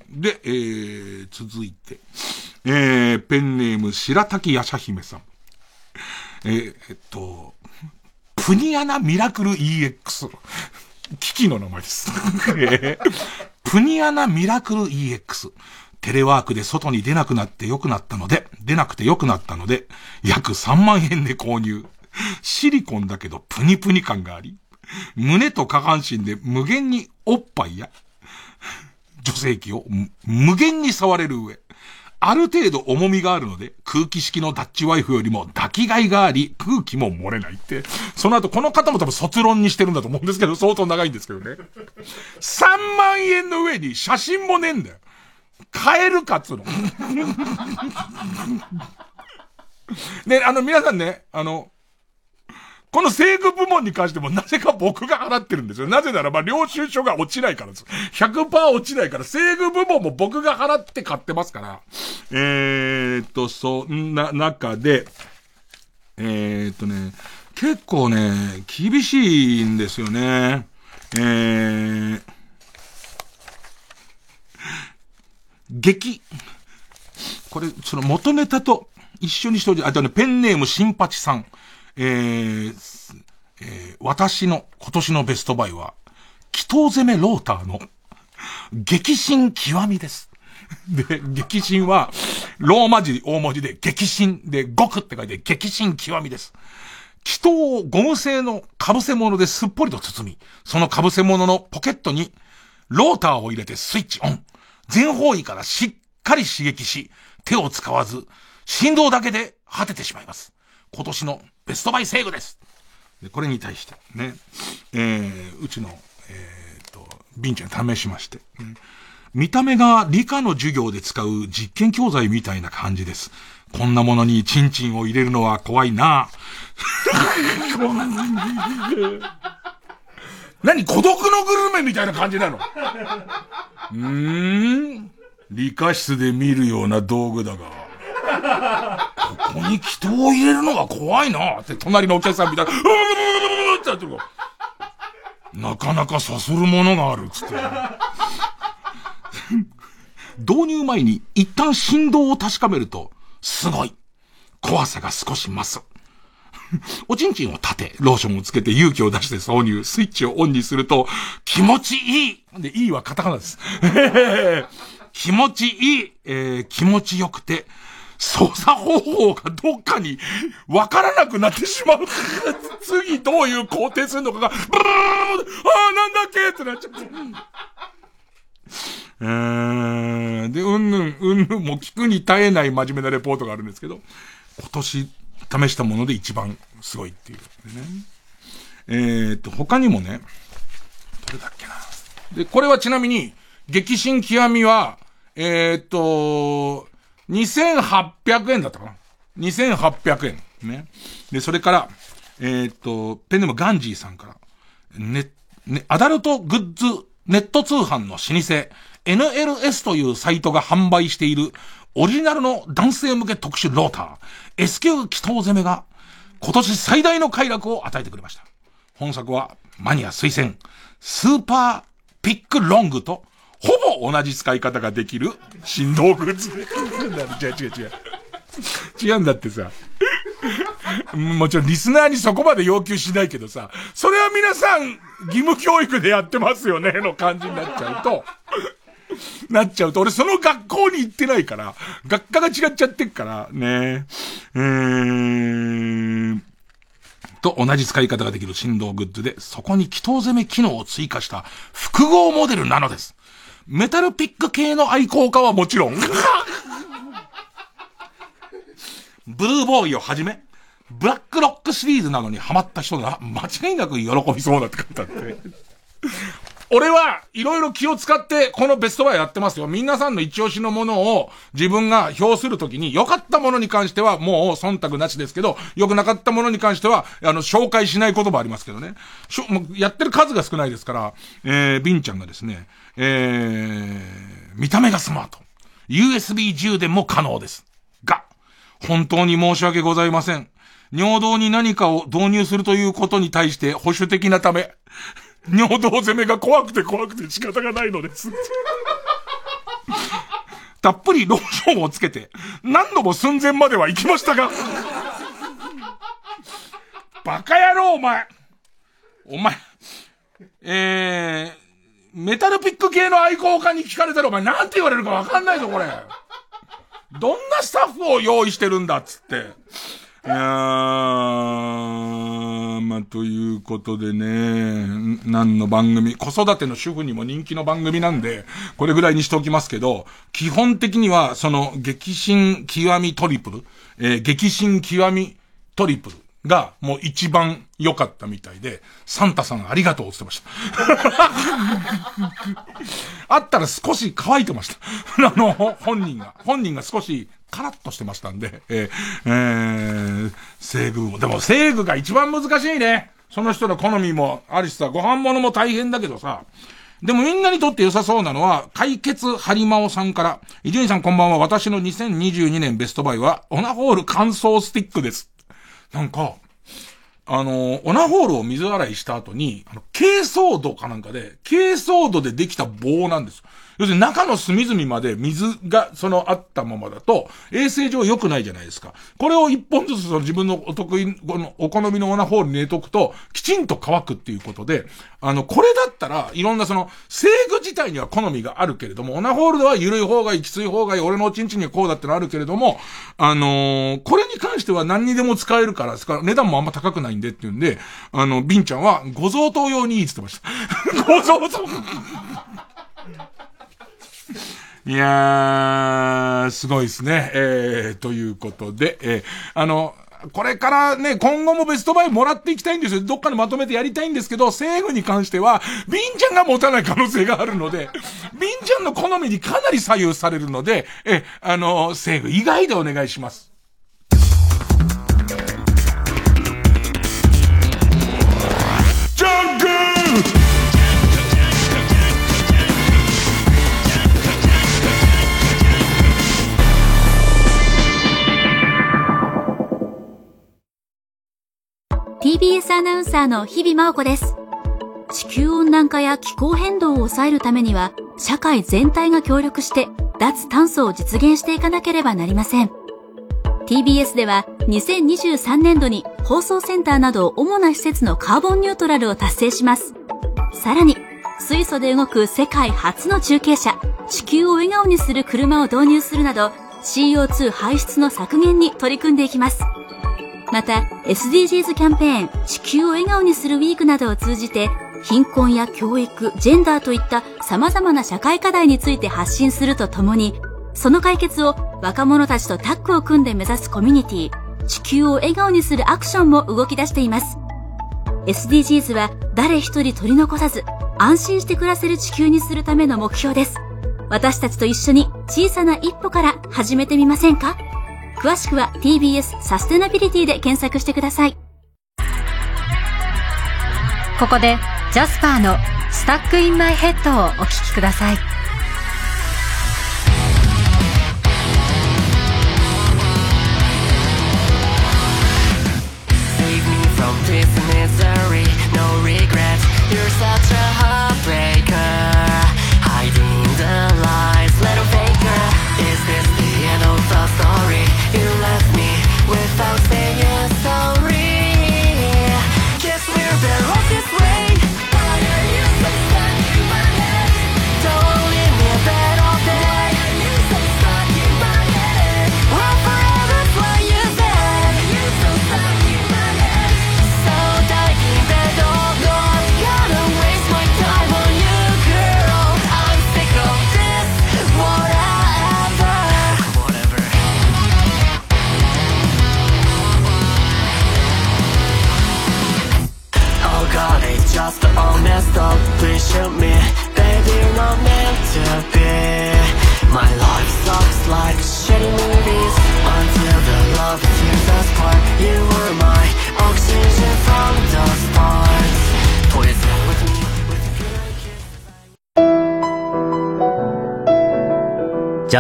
で、えー、続いて、えー、ペンネーム白滝やしゃ姫さん。えー、えっと、プニアナミラクル EX。機器の名前です。<laughs> プニアナミラクル EX。テレワークで外に出なくなって良くなったので、出なくて良くなったので、約3万円で購入。シリコンだけどプニプニ感があり、胸と下半身で無限におっぱいや、女性器を無限に触れる上、ある程度重みがあるので、空気式のダッチワイフよりも抱きがいがあり、空気も漏れないって。その後、この方も多分卒論にしてるんだと思うんですけど、相当長いんですけどね。3万円の上に写真もねえんだよ。買えるかっつうの。<laughs> ね、あの、皆さんね、あの、この制具部門に関してもなぜか僕が払ってるんですよ。なぜならば領収書が落ちないからです。100%落ちないから、制具部門も僕が払って買ってますから。えーっと、そんな中で、えーっとね、結構ね、厳しいんですよね。えー、激。これ、その元ネタと一緒にしておいて、あとね、ペンネーム新八さん。えー、えー、私の今年のベストバイは、祈祷攻めローターの激震極みです。<laughs> で、激震は、ローマ字大文字で激震で極って書いて激震極みです。祈祷をゴム製の被せ物ですっぽりと包み、その被せ物のポケットにローターを入れてスイッチオン。全方位からしっかり刺激し、手を使わず、振動だけで果ててしまいます。今年のベストバイセーグです。で、これに対してね、えー、うちの、えー、と、ビンちゃん試しまして、うん、見た目が理科の授業で使う実験教材みたいな感じです。こんなものにチンチンを入れるのは怖いな <laughs> 何？孤独のグルメみたいな感じなの？うーん。理科室で見るような道具だが、ここに人を入れるのが怖いなって隣のお客さん見たら、<laughs> うーってやってるなかなかさするものがあるっつって。導入前に一旦振動を確かめると、すごい。怖さが少し増す。おちんちんを立て、ローションをつけて勇気を出して挿入、スイッチをオンにすると、気持ちいいで、いいはカタカナです。<laughs> 気持ちいい、えー、気持ちよくて、操作方法がどっかにわからなくなってしまう。次どういう工程するのかが、ブルーああ、なんだっけってなっちゃって。うーん。で、うんぬん、うんぬんも聞くに耐えない真面目なレポートがあるんですけど、今年試したもので一番すごいっていう。ね。えー、っと、他にもね、どれだっけな。で、これはちなみに、激震極みは、えー、っと、2800円だったかな。2800円。ね。で、それから、えー、っと、ペンネームガンジーさんから、ね、ね、アダルトグッズネット通販の老舗、NLS というサイトが販売しているオリジナルの男性向け特殊ローター、S 級祈祷攻めが今年最大の快楽を与えてくれました。本作はマニア推薦、スーパーピックロングとほぼ同じ使い方ができる振動グッズ。違う違う違う。違うんだってさ。もちろんリスナーにそこまで要求しないけどさ、それは皆さん義務教育でやってますよね、の感じになっちゃうと、なっちゃうと、俺その学校に行ってないから、学科が違っちゃってっから、ね。えー、と同じ使い方ができる振動グッズで、そこに祈祷攻め機能を追加した複合モデルなのです。メタルピック系の愛好家はもちろん、ブルーボーイをはじめ、ブラックロックシリーズなのにハマった人が間違いなく喜びそうだって書いてあって。俺はいろいろ気を使ってこのベストバイやってますよ。皆さんの一押しのものを自分が表するときに良かったものに関してはもう忖度なしですけど、良くなかったものに関しては、あの、紹介しない言葉ありますけどね。しょ、もうやってる数が少ないですから、えー、ビンちゃんがですね、えー、見た目がスマート。USB 充電も可能です。が、本当に申し訳ございません。尿道に何かを導入するということに対して保守的なため、尿道攻めが怖くて怖くて仕方がないのです。たっぷりローションをつけて、何度も寸前までは行きましたが、バカ野郎お前お前、えー、メタルピック系の愛好家に聞かれたらお前なんて言われるかわかんないぞこれ。どんなスタッフを用意してるんだっつって。いやー、まあ、ということでね、何の番組、子育ての主婦にも人気の番組なんで、これぐらいにしておきますけど、基本的には、その、激震極みトリプル、えー、激震極みトリプルが、もう一番良かったみたいで、サンタさんありがとうって言ってました。<laughs> あったら少し乾いてました。<laughs> あの、本人が。本人が少しカラッとしてましたんで、えー、えー、西具も。でも西具が一番難しいね。その人の好みもあるしさ、ご飯物も大変だけどさ、でもみんなにとって良さそうなのは、解決ハリマオさんから、伊集院さんこんばんは、私の2022年ベストバイは、オナホール乾燥スティックです。なんか、あの、オナホールを水洗いした後に、あの、珪藻土かなんかで、珪藻土でできた棒なんです。要するに中の隅々まで水がそのあったままだと、衛生上良くないじゃないですか。これを一本ずつその自分のお得意、このお好みのオナホールに入れとくと、きちんと乾くっていうことで、あの、これだったら、いろんなその、制具自体には好みがあるけれども、オナホールでは緩い方がいい、きつい方がいい、俺のおちんちんにはこうだってのあるけれども、あのー、これに関しては何にでも使えるから、から値段もあんま高くないんでっていうんで、あの、ビンちゃんは、ご贈答用にいいって言ってました。<laughs> ご贈答いやー、すごいですね。えー、ということで、えー、あの、これからね、今後もベストバイもらっていきたいんですよ。どっかでまとめてやりたいんですけど、セーフに関しては、ビンちゃんが持たない可能性があるので、<laughs> ビンちゃんの好みにかなり左右されるので、え、あの、セーフ以外でお願いします。TBS アナウンサーの日々真央子です。地球温暖化や気候変動を抑えるためには、社会全体が協力して脱炭素を実現していかなければなりません。TBS では2023年度に放送センターなど主な施設のカーボンニュートラルを達成します。さらに、水素で動く世界初の中継車、地球を笑顔にする車を導入するなど、CO2 排出の削減に取り組んでいきます。また、SDGs キャンペーン、地球を笑顔にするウィークなどを通じて、貧困や教育、ジェンダーといった様々な社会課題について発信するとともに、その解決を若者たちとタッグを組んで目指すコミュニティ、地球を笑顔にするアクションも動き出しています。SDGs は誰一人取り残さず、安心して暮らせる地球にするための目標です。私たちと一緒に小さな一歩から始めてみませんか？詳しくは TBS サステナビリティで検索してください。ここでジャスパーのスタックインマイヘッドをお聴きください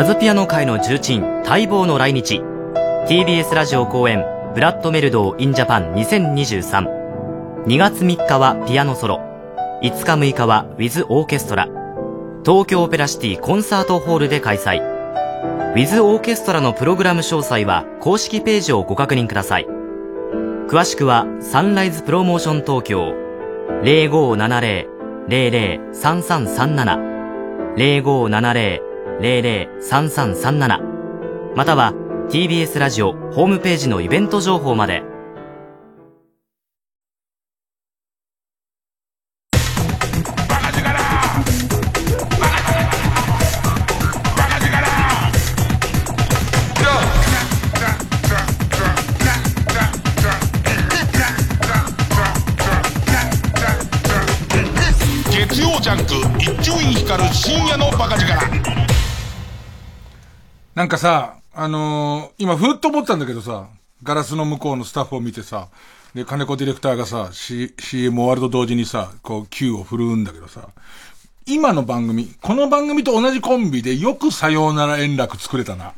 ジャズピアノ界の重鎮、待望の来日。TBS ラジオ後援、ブラッドメルドー・イン・ジャパン2023。2月3日はピアノソロ。5日6日はウィズ・オーケストラ。東京オペラシティコンサートホールで開催。ウィズ・オーケストラのプログラム詳細は公式ページをご確認ください。詳しくはサンライズプロモーション東京0570-003337 0570-003337または TBS ラジオホームページのイベント情報まで。なんかさ、あのー今ふっと思ったんだけどさ、ガラスの向こうのスタッフを見てさ、で、金子ディレクターがさ、C、CM 終わると同時にさ、こう、Q を振るうんだけどさ、今の番組、この番組と同じコンビでよくさようなら円楽作れたな。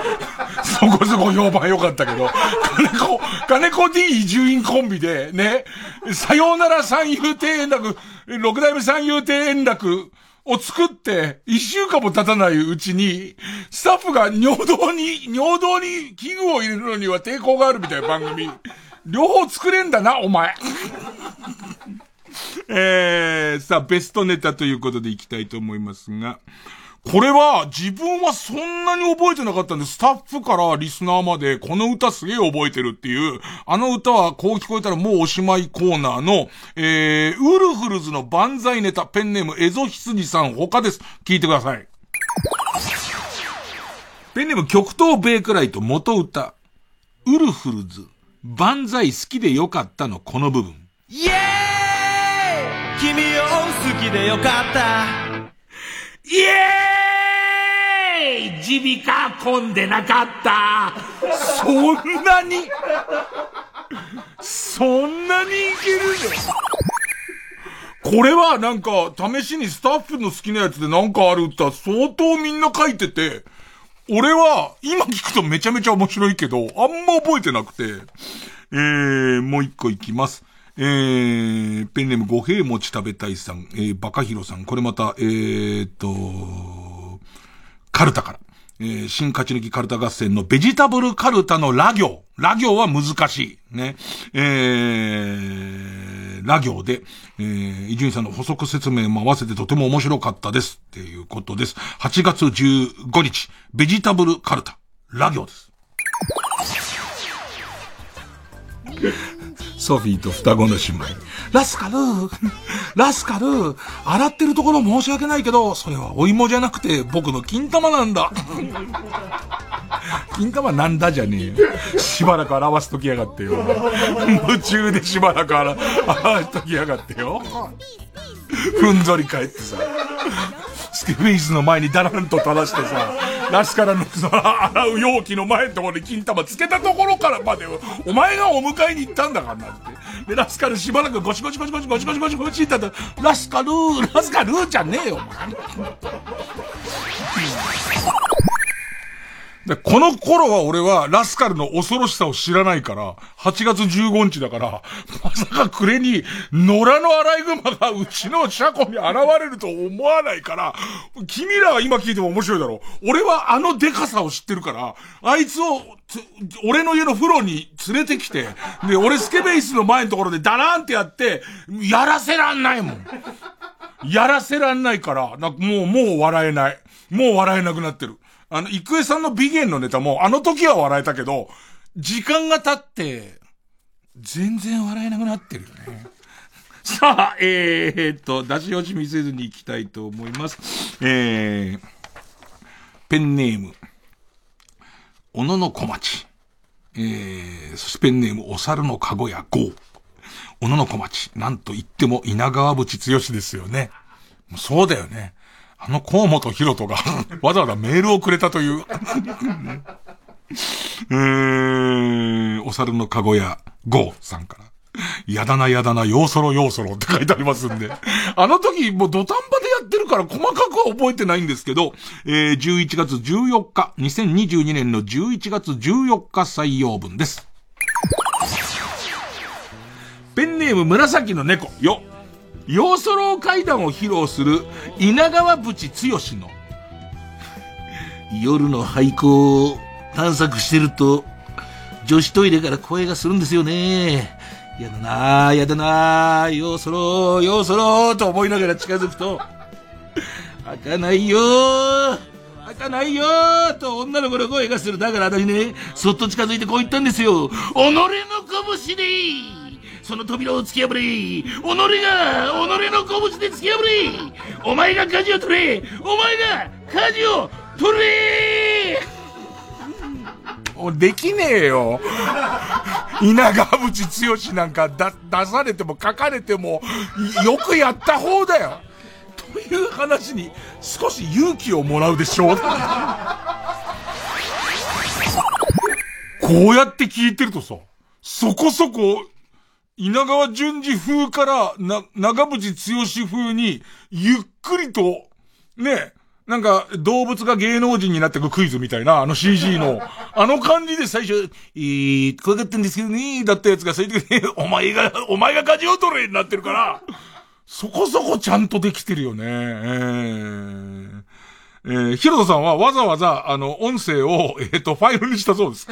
<laughs> そこそこ評判良かったけど、金子、金子 D 移住院コンビで、ね、さようなら三遊亭円楽、六代目三遊亭円楽を作って、一週間も経たないうちに、スタッフが尿道に、尿道に器具を入れるのには抵抗があるみたいな番組。両方作れんだな、お前。<laughs> えー、さあ、ベストネタということでいきたいと思いますが、これは自分はそんなに覚えてなかったんで、スタッフからリスナーまでこの歌すげえ覚えてるっていう、あの歌はこう聞こえたらもうおしまいコーナーの、えー、ウルフルズの万歳ネタ、ペンネームエゾヒツジさん他です。聞いてください。ペンネーム極東ベイクライト元歌。ウルフルズ、万歳好きでよかったのこの部分。イエーイ君を好きでよかったイエーイ。耳鼻科混んでなかった。そんなに？そんなにいけるの？これはなんか、試しにスタッフの好きなやつでなんかある歌相当みんな書いてて、俺は今聞くとめちゃめちゃ面白いけど、あんま覚えてなくて、えー、もう一個いきます。えー、ペンネーム五平餅食べたいさん、えー、バカヒロさん、これまた、えーっと、カルタから。えー、新勝ち抜きカルタ合戦のベジタブルカルタのラ行。ラ行は難しい。ね。えー、ラ行で、えー、伊集院さんの補足説明も合わせてとても面白かったです。っていうことです。8月15日、ベジタブルカルタ、ラ行です。ソフィーと双子の姉妹。ラスカルラスカル洗ってるところ申し訳ないけど、それはお芋じゃなくて僕の金玉なんだ。<laughs> 金玉なんだじゃねえよ。しばらく洗わしときやがってよ。夢中でしばらく洗洗わしときやがってよ。ふんぞり返ってさ。スケフェイズの前にダランと垂らしてさ、ラスカルのその洗う容器の前のところに金玉つけたところからまで、お前がお迎えに行ったんだからなって。で、ラスカルしばらくゴシゴシゴシゴシゴシゴシゴシゴシって言ったら、ラスカルー、ラスカルーじゃねえよ、お前。で、この頃は俺はラスカルの恐ろしさを知らないから、8月15日だから、まさか暮れに野良のアライグマがうちの車庫に現れると思わないから、君らは今聞いても面白いだろう。俺はあのデカさを知ってるから、あいつを、俺の家の風呂に連れてきて、で、俺スケベイスの前のところでダラーンってやって、やらせらんないもん。やらせらんないから、なんかもう、もう笑えない。もう笑えなくなってる。あの、郁恵さんの美言のネタも、あの時は笑えたけど、時間が経って、全然笑えなくなってるよね。<laughs> さあ、えー、っと、出し惜しみせずに行きたいと思います。えー、ペンネーム、小野の小町。えー、そしてペンネーム、お猿のかごやゴー。小野の小町。なんと言っても稲川淵剛ですよね。そうだよね。あの河本博人が <laughs> わざわざメールをくれたという。<laughs> えー、お猿のかごやゴーさんから。やだなやだな、ようそろようそろって書いてありますんで。あの時、もう土壇場でやってるから細かくは覚えてないんですけど、えー、11月14日、2022年の11月14日採用分です。ペンネーム紫の猫、よ。ようそろう階段を披露する稲川淵剛の夜の廃校を探索してると女子トイレから声がするんですよね。やだなぁ、やだなぁ、ようそろう、よそろうと思いながら近づくと、開かないよー開かないよーと女の子の声がする。だから私ね、そっと近づいてこう言ったんですよ。己の拳でその扉を突き破れ己が己の拳で突き破れお前が舵を取れお前が舵を取れ <laughs> できねえよ。<laughs> 稲川淵剛なんか出されても書かれてもよくやった方だよ。<laughs> という話に少し勇気をもらうでしょう。こうやって聞いてるとさ、そこそこ稲川淳二風から、な、長渕剛風に、ゆっくりと、ね、なんか、動物が芸能人になってくクイズみたいな、あの CG の、<laughs> あの感じで最初、えー、怖かったんですけどね、だったやつが最初に、<laughs> お前が、お前が舵を取れになってるから、そこそこちゃんとできてるよね。えーえー、ヒロトさんはわざわざ、あの、音声を、えっ、と、ファイルにしたそうです。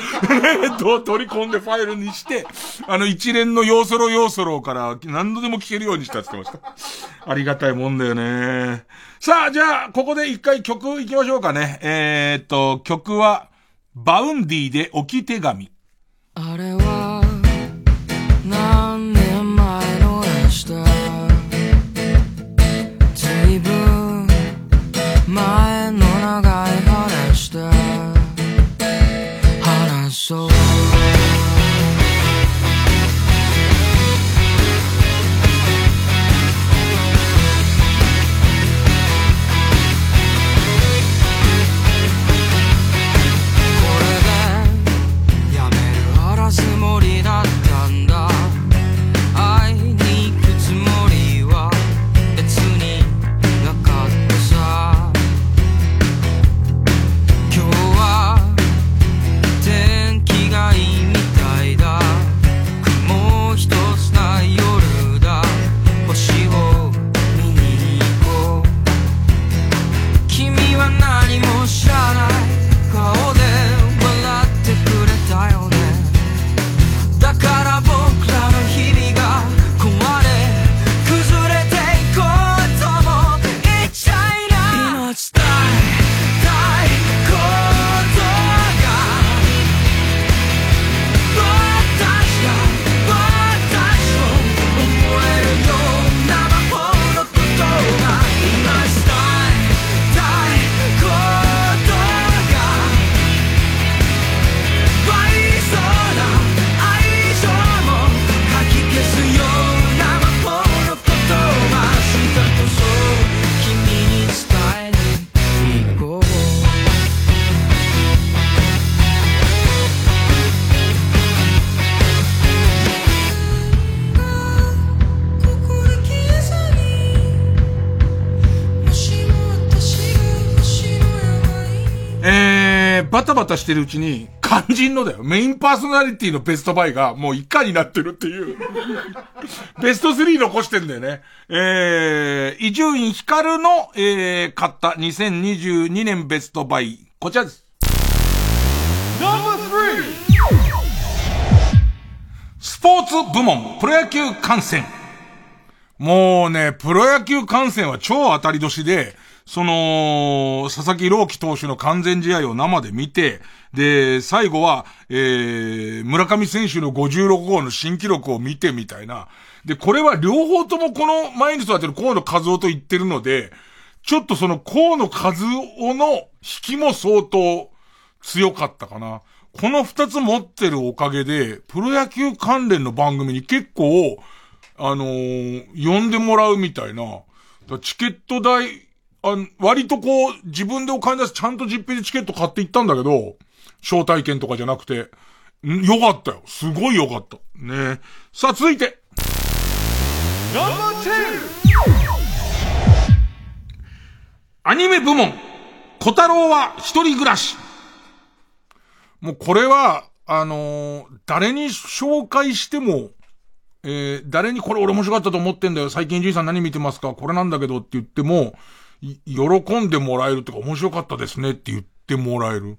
えっと、取り込んでファイルにして、あの、一連の要素ロ要素ロから何度でも聞けるようにしたって言ってました。ありがたいもんだよね。さあ、じゃあ、ここで一回曲行きましょうかね。えー、っと、曲は、 Vaundy で置き手紙。あれはバタバタしてるうちに、肝心のだよ。メインパーソナリティのベストバイがもう以下になってるっていう。ベスト3残してんだよね。えー、伊集院光の、えー、買った2022年ベストバイ。こちらです。スポーツ部門、プロ野球観戦。もうね、プロ野球観戦は超当たり年で、その、佐々木朗希投手の完全試合を生で見て、で、最後は、えー、村上選手の56号の新記録を見てみたいな。で、これは両方ともこの前に座ってる河野和夫と言ってるので、ちょっとその河野和夫の引きも相当強かったかな。この二つ持ってるおかげで、プロ野球関連の番組に結構、あのー、呼んでもらうみたいな。チケット代、あの割とこう、自分でお金出してちゃんと実費でチケット買っていったんだけど、招待券とかじゃなくて、んよかったよ。すごいよかった。ねさあ、続いて。アニメ部門。小太郎は一人暮らし。もうこれは、あのー、誰に紹介しても、えー、誰にこれ俺面白かったと思ってんだよ。最近じいさん何見てますか？これなんだけどって言っても、喜んでもらえるとか面白かったですねって言ってもらえる。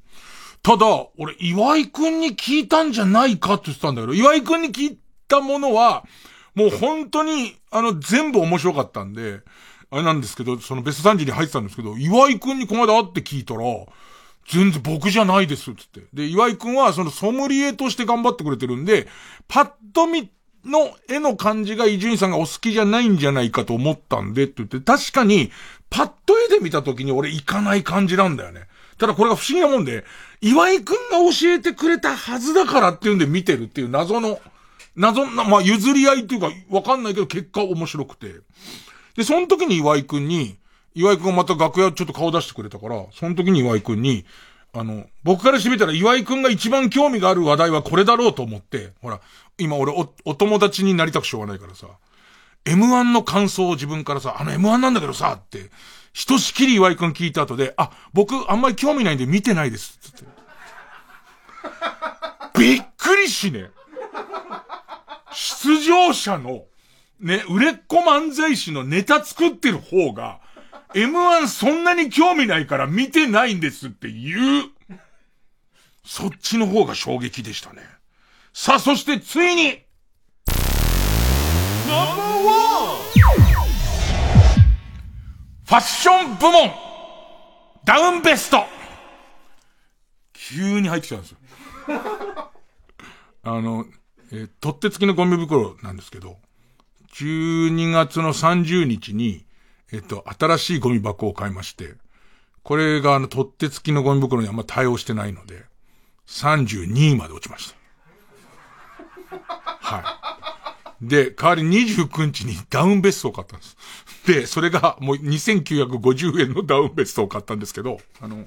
ただ、俺、岩井くんに聞いたんじゃないかって言ってたんだけど、岩井くんに聞いたものは、もう本当に、あの、全部面白かったんで、あれなんですけど、そのベスト30に入ってたんですけど、岩井くんにこの間会って聞いたら、全然僕じゃないですっ、つって。で、岩井くんはそのソムリエとして頑張ってくれてるんで、パッと見の絵の感じが伊集院さんがお好きじゃないんじゃないかと思ったんでって言って、確かに、パッと絵で見た時に俺行かない感じなんだよね。ただこれが不思議なもんで、岩井くんが教えてくれたはずだからっていうんで見てるっていう謎の、謎な、まあ譲り合いっていうかわかんないけど結果面白くて。で、その時に岩井くんに、岩井くんがまた楽屋ちょっと顔出してくれたから、その時に岩井くんに、あの、僕からしてみたら岩井くんが一番興味がある話題はこれだろうと思って、ほら、今俺お、お友達になりたくしょうがないからさ、M1 の感想を自分からさ、あの M1 なんだけどさ、って、ひとしきり岩井くん聞いた後で、あ、僕あんまり興味ないんで見てないです、つって。<laughs> びっくりしね。出場者の、ね、売れっ子漫才師のネタ作ってる方が、M1 そんなに興味ないから見てないんですって言う。そっちの方が衝撃でしたね。さあ、そしてついに、ファッション部門ダウンベスト急に入ってきたんですよ。<laughs> あの、えー、取って付きのゴミ袋なんですけど、12月の30日に、えっと、新しいゴミ箱を買いまして、これがあの、取って付きのゴミ袋にあんま対応してないので、32位まで落ちました。はい。で、代わり29日にダウンベストを買ったんです。で、それがもう2950円のダウンベストを買ったんですけど、あの、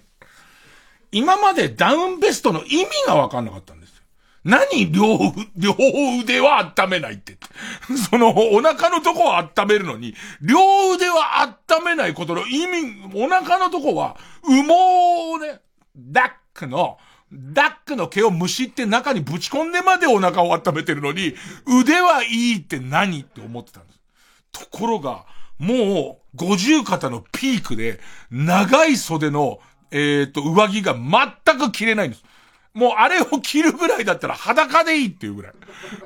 今までダウンベストの意味がわかんなかったんですよ。何両、両腕は温めないって。<laughs> その、お腹のとこは温めるのに、両腕は温めないことの意味、お腹のとこは、羽毛をね、ダックの、ダックの毛をむしって中にぶち込んでまでお腹を温めてるのに、腕はいいって何って思ってたんです。ところが、もう、五十肩のピークで、長い袖の、えっ、ー、と、上着が全く着れないんです。もうあれを着るぐらいだったら裸でいいっていうぐらい。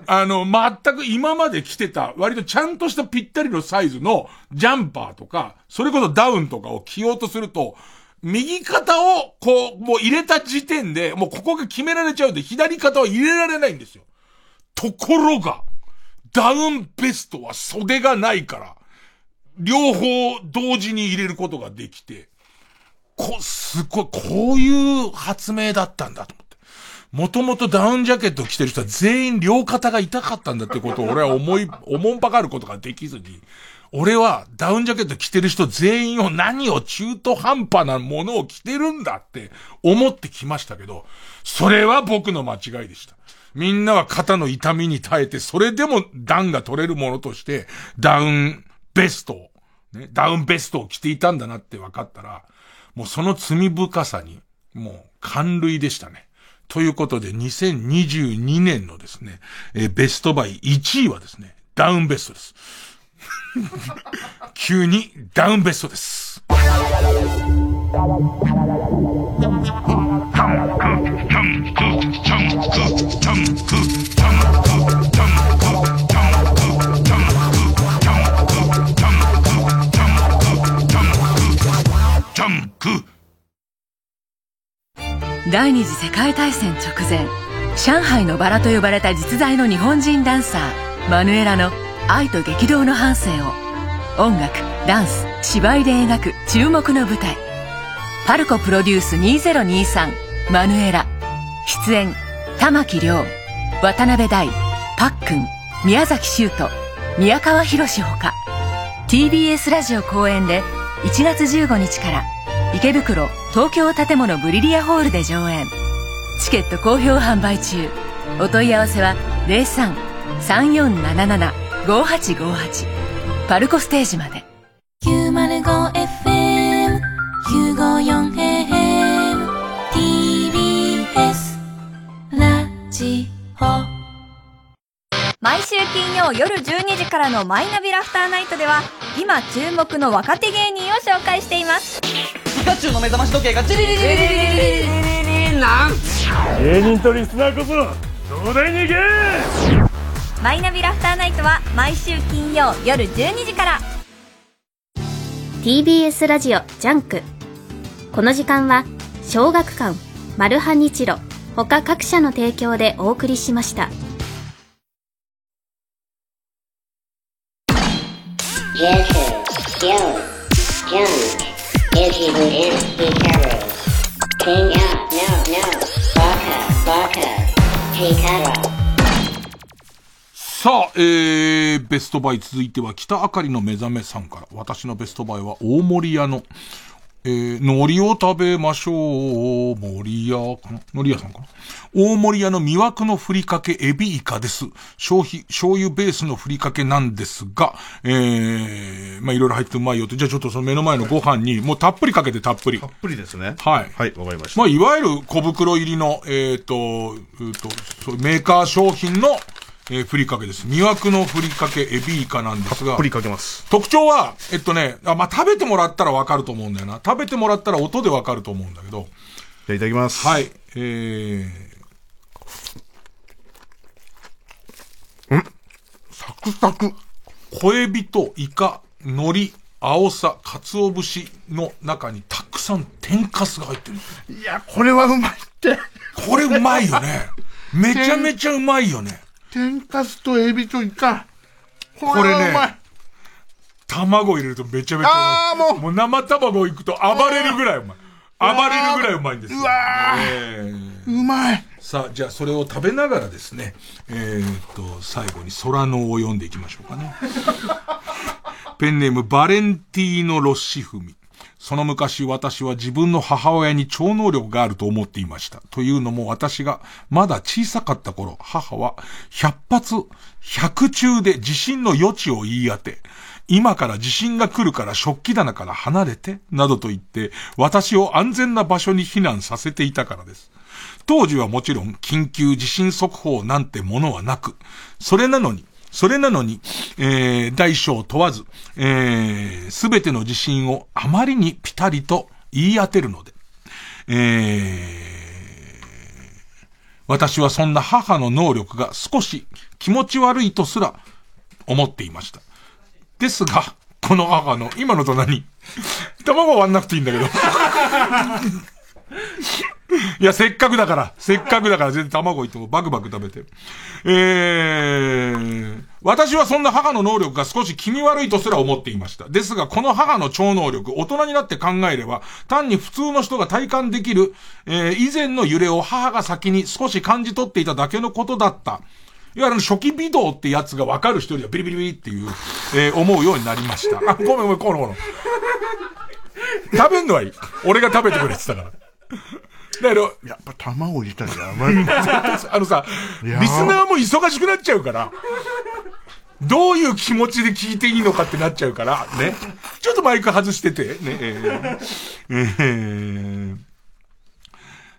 あの、全く今まで着てた、割とちゃんとしたぴったりのサイズのジャンパーとか、それこそダウンとかを着ようとすると、右肩をこう、もう入れた時点で、もうここが決められちゃうんで、左肩は入れられないんですよ。ところが、ダウンベストは袖がないから、両方同時に入れることができて、こ、すごい、こういう発明だったんだと思って。もともとダウンジャケット着てる人は全員両肩が痛かったんだってことを俺は思い、<laughs> 思んばかることができずに、俺はダウンジャケット着てる人全員を何を中途半端なものを着てるんだって思ってきましたけど、それは僕の間違いでした。みんなは肩の痛みに耐えて、それでも段が取れるものとして、ダウンベストを、ね、ダウンベストを着ていたんだなって分かったら、もうその罪深さに、もう、感類でしたね。ということで、2022年のですね、えベストバイ1位はですね、ダウンベストです。<laughs> 急にダウンベストです。第二次世界大戦直前上海のバラと呼ばれた実在の日本人ダンサーマヌエラの愛と激動の半生を。音楽ダンス芝居で描く注目の舞台。パルコプロデュース2023マヌエラ。出演玉木亮。渡辺大パックン。宮崎修斗。宮川博ほか。TBS ラジオ公演で1月15日から池袋東京建物ブリリアホールで上演。チケット好評販売中。お問い合わせは03-3477-5858パルコステージまで。905FM954 毎週金曜夜12時からのマイナビラフターナイトでは今注目の若手芸人を紹介しています。ピカチュウの目覚まし時計がチリリリリリリリリリなん芸人とリスナーこそ東大に行けマイナビラフターナイトは毎週金曜夜12時から TBS ラジオジャンクこの時間は小学館マルハニチロ他各社の提供でお送りしましたさあ、えー、ベストバイ続いては北あかりの目覚めさんから。私のベストバイは大森屋の、えー、海苔を食べましょう。森屋かな？海苔屋さんかな？大森屋の魅惑のふりかけエビイカです。消費、醤油ベースのふりかけなんですが、えー、まあ、いろいろ入ってうまいよって。じゃあちょっとその目の前のご飯に、もうたっぷりかけてたっぷり。たっぷりですね。はい。はい、わかりました。まあ、いわゆる小袋入りの、えっ、と、えーと、メーカー商品の、えーふりかけです。魅惑のふりかけエビイカなんですが。たっぷりかけます。特徴は、えっとね、あまあ、食べてもらったらわかると思うんだよな。食べてもらったら音でわかると思うんだけど。じゃあいただきます。はい。えー。んサクサク。小エビとイカ、海苔、青さ、鰹節の中にたくさん天かすが入ってる。いや、これはうまいって。これうまいよね。めちゃめちゃうまいよね。天かすとエビとイカ。ここれねれはうまい。卵入れるとめちゃめちゃうまい。もうもう生卵いくと暴れるぐらいうまい。暴れるぐらいうまいんですよ。うわえーうまい。さあ、じゃあそれを食べながらですね、えー、っと、最後に空のを読んでいきましょうかね。<laughs> ペンネームバレンティーノ・ロッシフミ。その昔私は自分の母親に超能力があると思っていました。というのも私がまだ小さかった頃、母は100発100中で地震の余地を言い当て、今から地震が来るから食器棚から離れて、などと言って、私を安全な場所に避難させていたからです。当時はもちろん緊急地震速報なんてものはなく、それなのに、それなのに、えー、大小問わず、えー、すべての地震をあまりにピタリと言い当てるので、えー、私はそんな母の能力が少し気持ち悪いとすら思っていました。ですが、この母の、今のと何卵割んなくていいんだけど。いや、せっかくだから、せっかくだから全然卵いってもバクバク食べて。えー、私はそんな母の能力が少し気味悪いとすら思っていました。ですが、この母の超能力、大人になって考えれば、単に普通の人が体感できる、えー、以前の揺れを母が先に少し感じ取っていただけのことだった。いわゆる初期微動ってやつが分かる人にはビリビリビリっていう、えー思うようになりました。あ、ごめんごめん、このこの。食べんのはいい。俺が食べてくれって言ったから。だけど、やっぱ卵入れたらやばい。<laughs> あのさ、リスナーも忙しくなっちゃうから、どういう気持ちで聞いていいのかってなっちゃうから、ね。ちょっとマイク外してて、ね。えーえー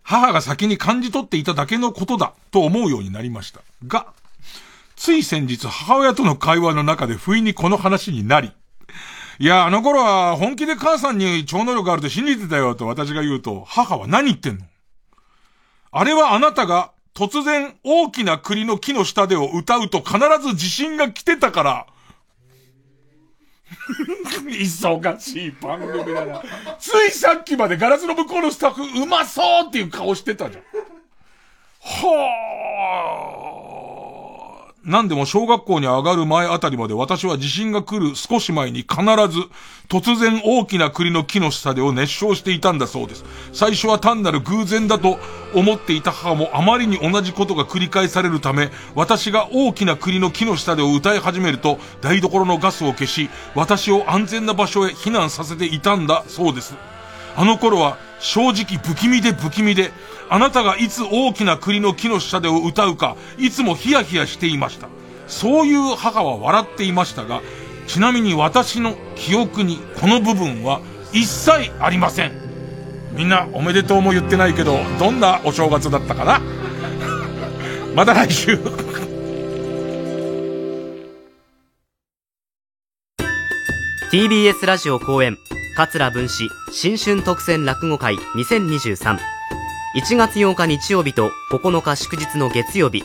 母が先に感じ取っていただけのことだと思うようになりました。が、つい先日母親との会話の中で不意にこの話になり、いや、あの頃は本気で母さんに超能力があると信じてたよと私が言うと、母は何言ってんのあれはあなたが突然大きな栗の木の下でを歌うと必ず地震が来てたから、<laughs> 忙しい番組だな。ついさっきまでガラスの向こうのスタッフうまそうっていう顔してたじゃん。はあ。なんでも小学校に上がる前あたりまで私は地震が来る少し前に必ず突然大きな栗の木の下でを熱唱していたんだそうです。最初は単なる偶然だと思っていた母もあまりに同じことが繰り返されるため、私が大きな栗の木の下でを歌い始めると台所のガスを消し、私を安全な場所へ避難させていたんだそうです。あの頃は正直不気味で不気味で、あなたがいつ大きな栗の木の下でを歌うか、いつもヒヤヒヤしていました。そういう母は笑っていましたが、ちなみに私の記憶にこの部分は一切ありません。みんなおめでとうも言ってないけど、どんなお正月だったかな？<laughs> また来週 TBS ラジオ公演桂文史新春特選落語会2023 1月8日日曜日と9日祝日の月曜日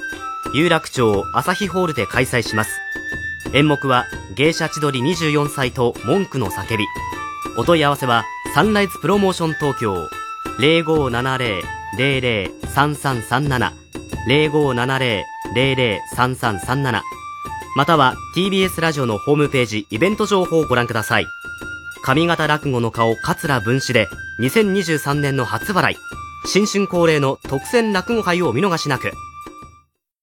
有楽町朝日ホールで開催します。演目は芸者千鳥24歳と文句の叫び。お問い合わせはサンライズプロモーション東京0570-003337 0570-003337または TBS ラジオのホームページイベント情報をご覧ください。上方落語の顔桂文史で2023年の初払い。新春恒例の特選落語会をお見逃しなく。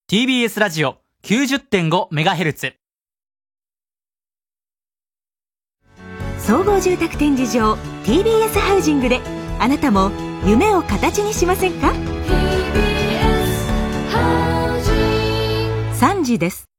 TBS ラジオ 90.5MHz 総合住宅展示場 TBS ハウジングであなたも夢を形にしませんか？3時です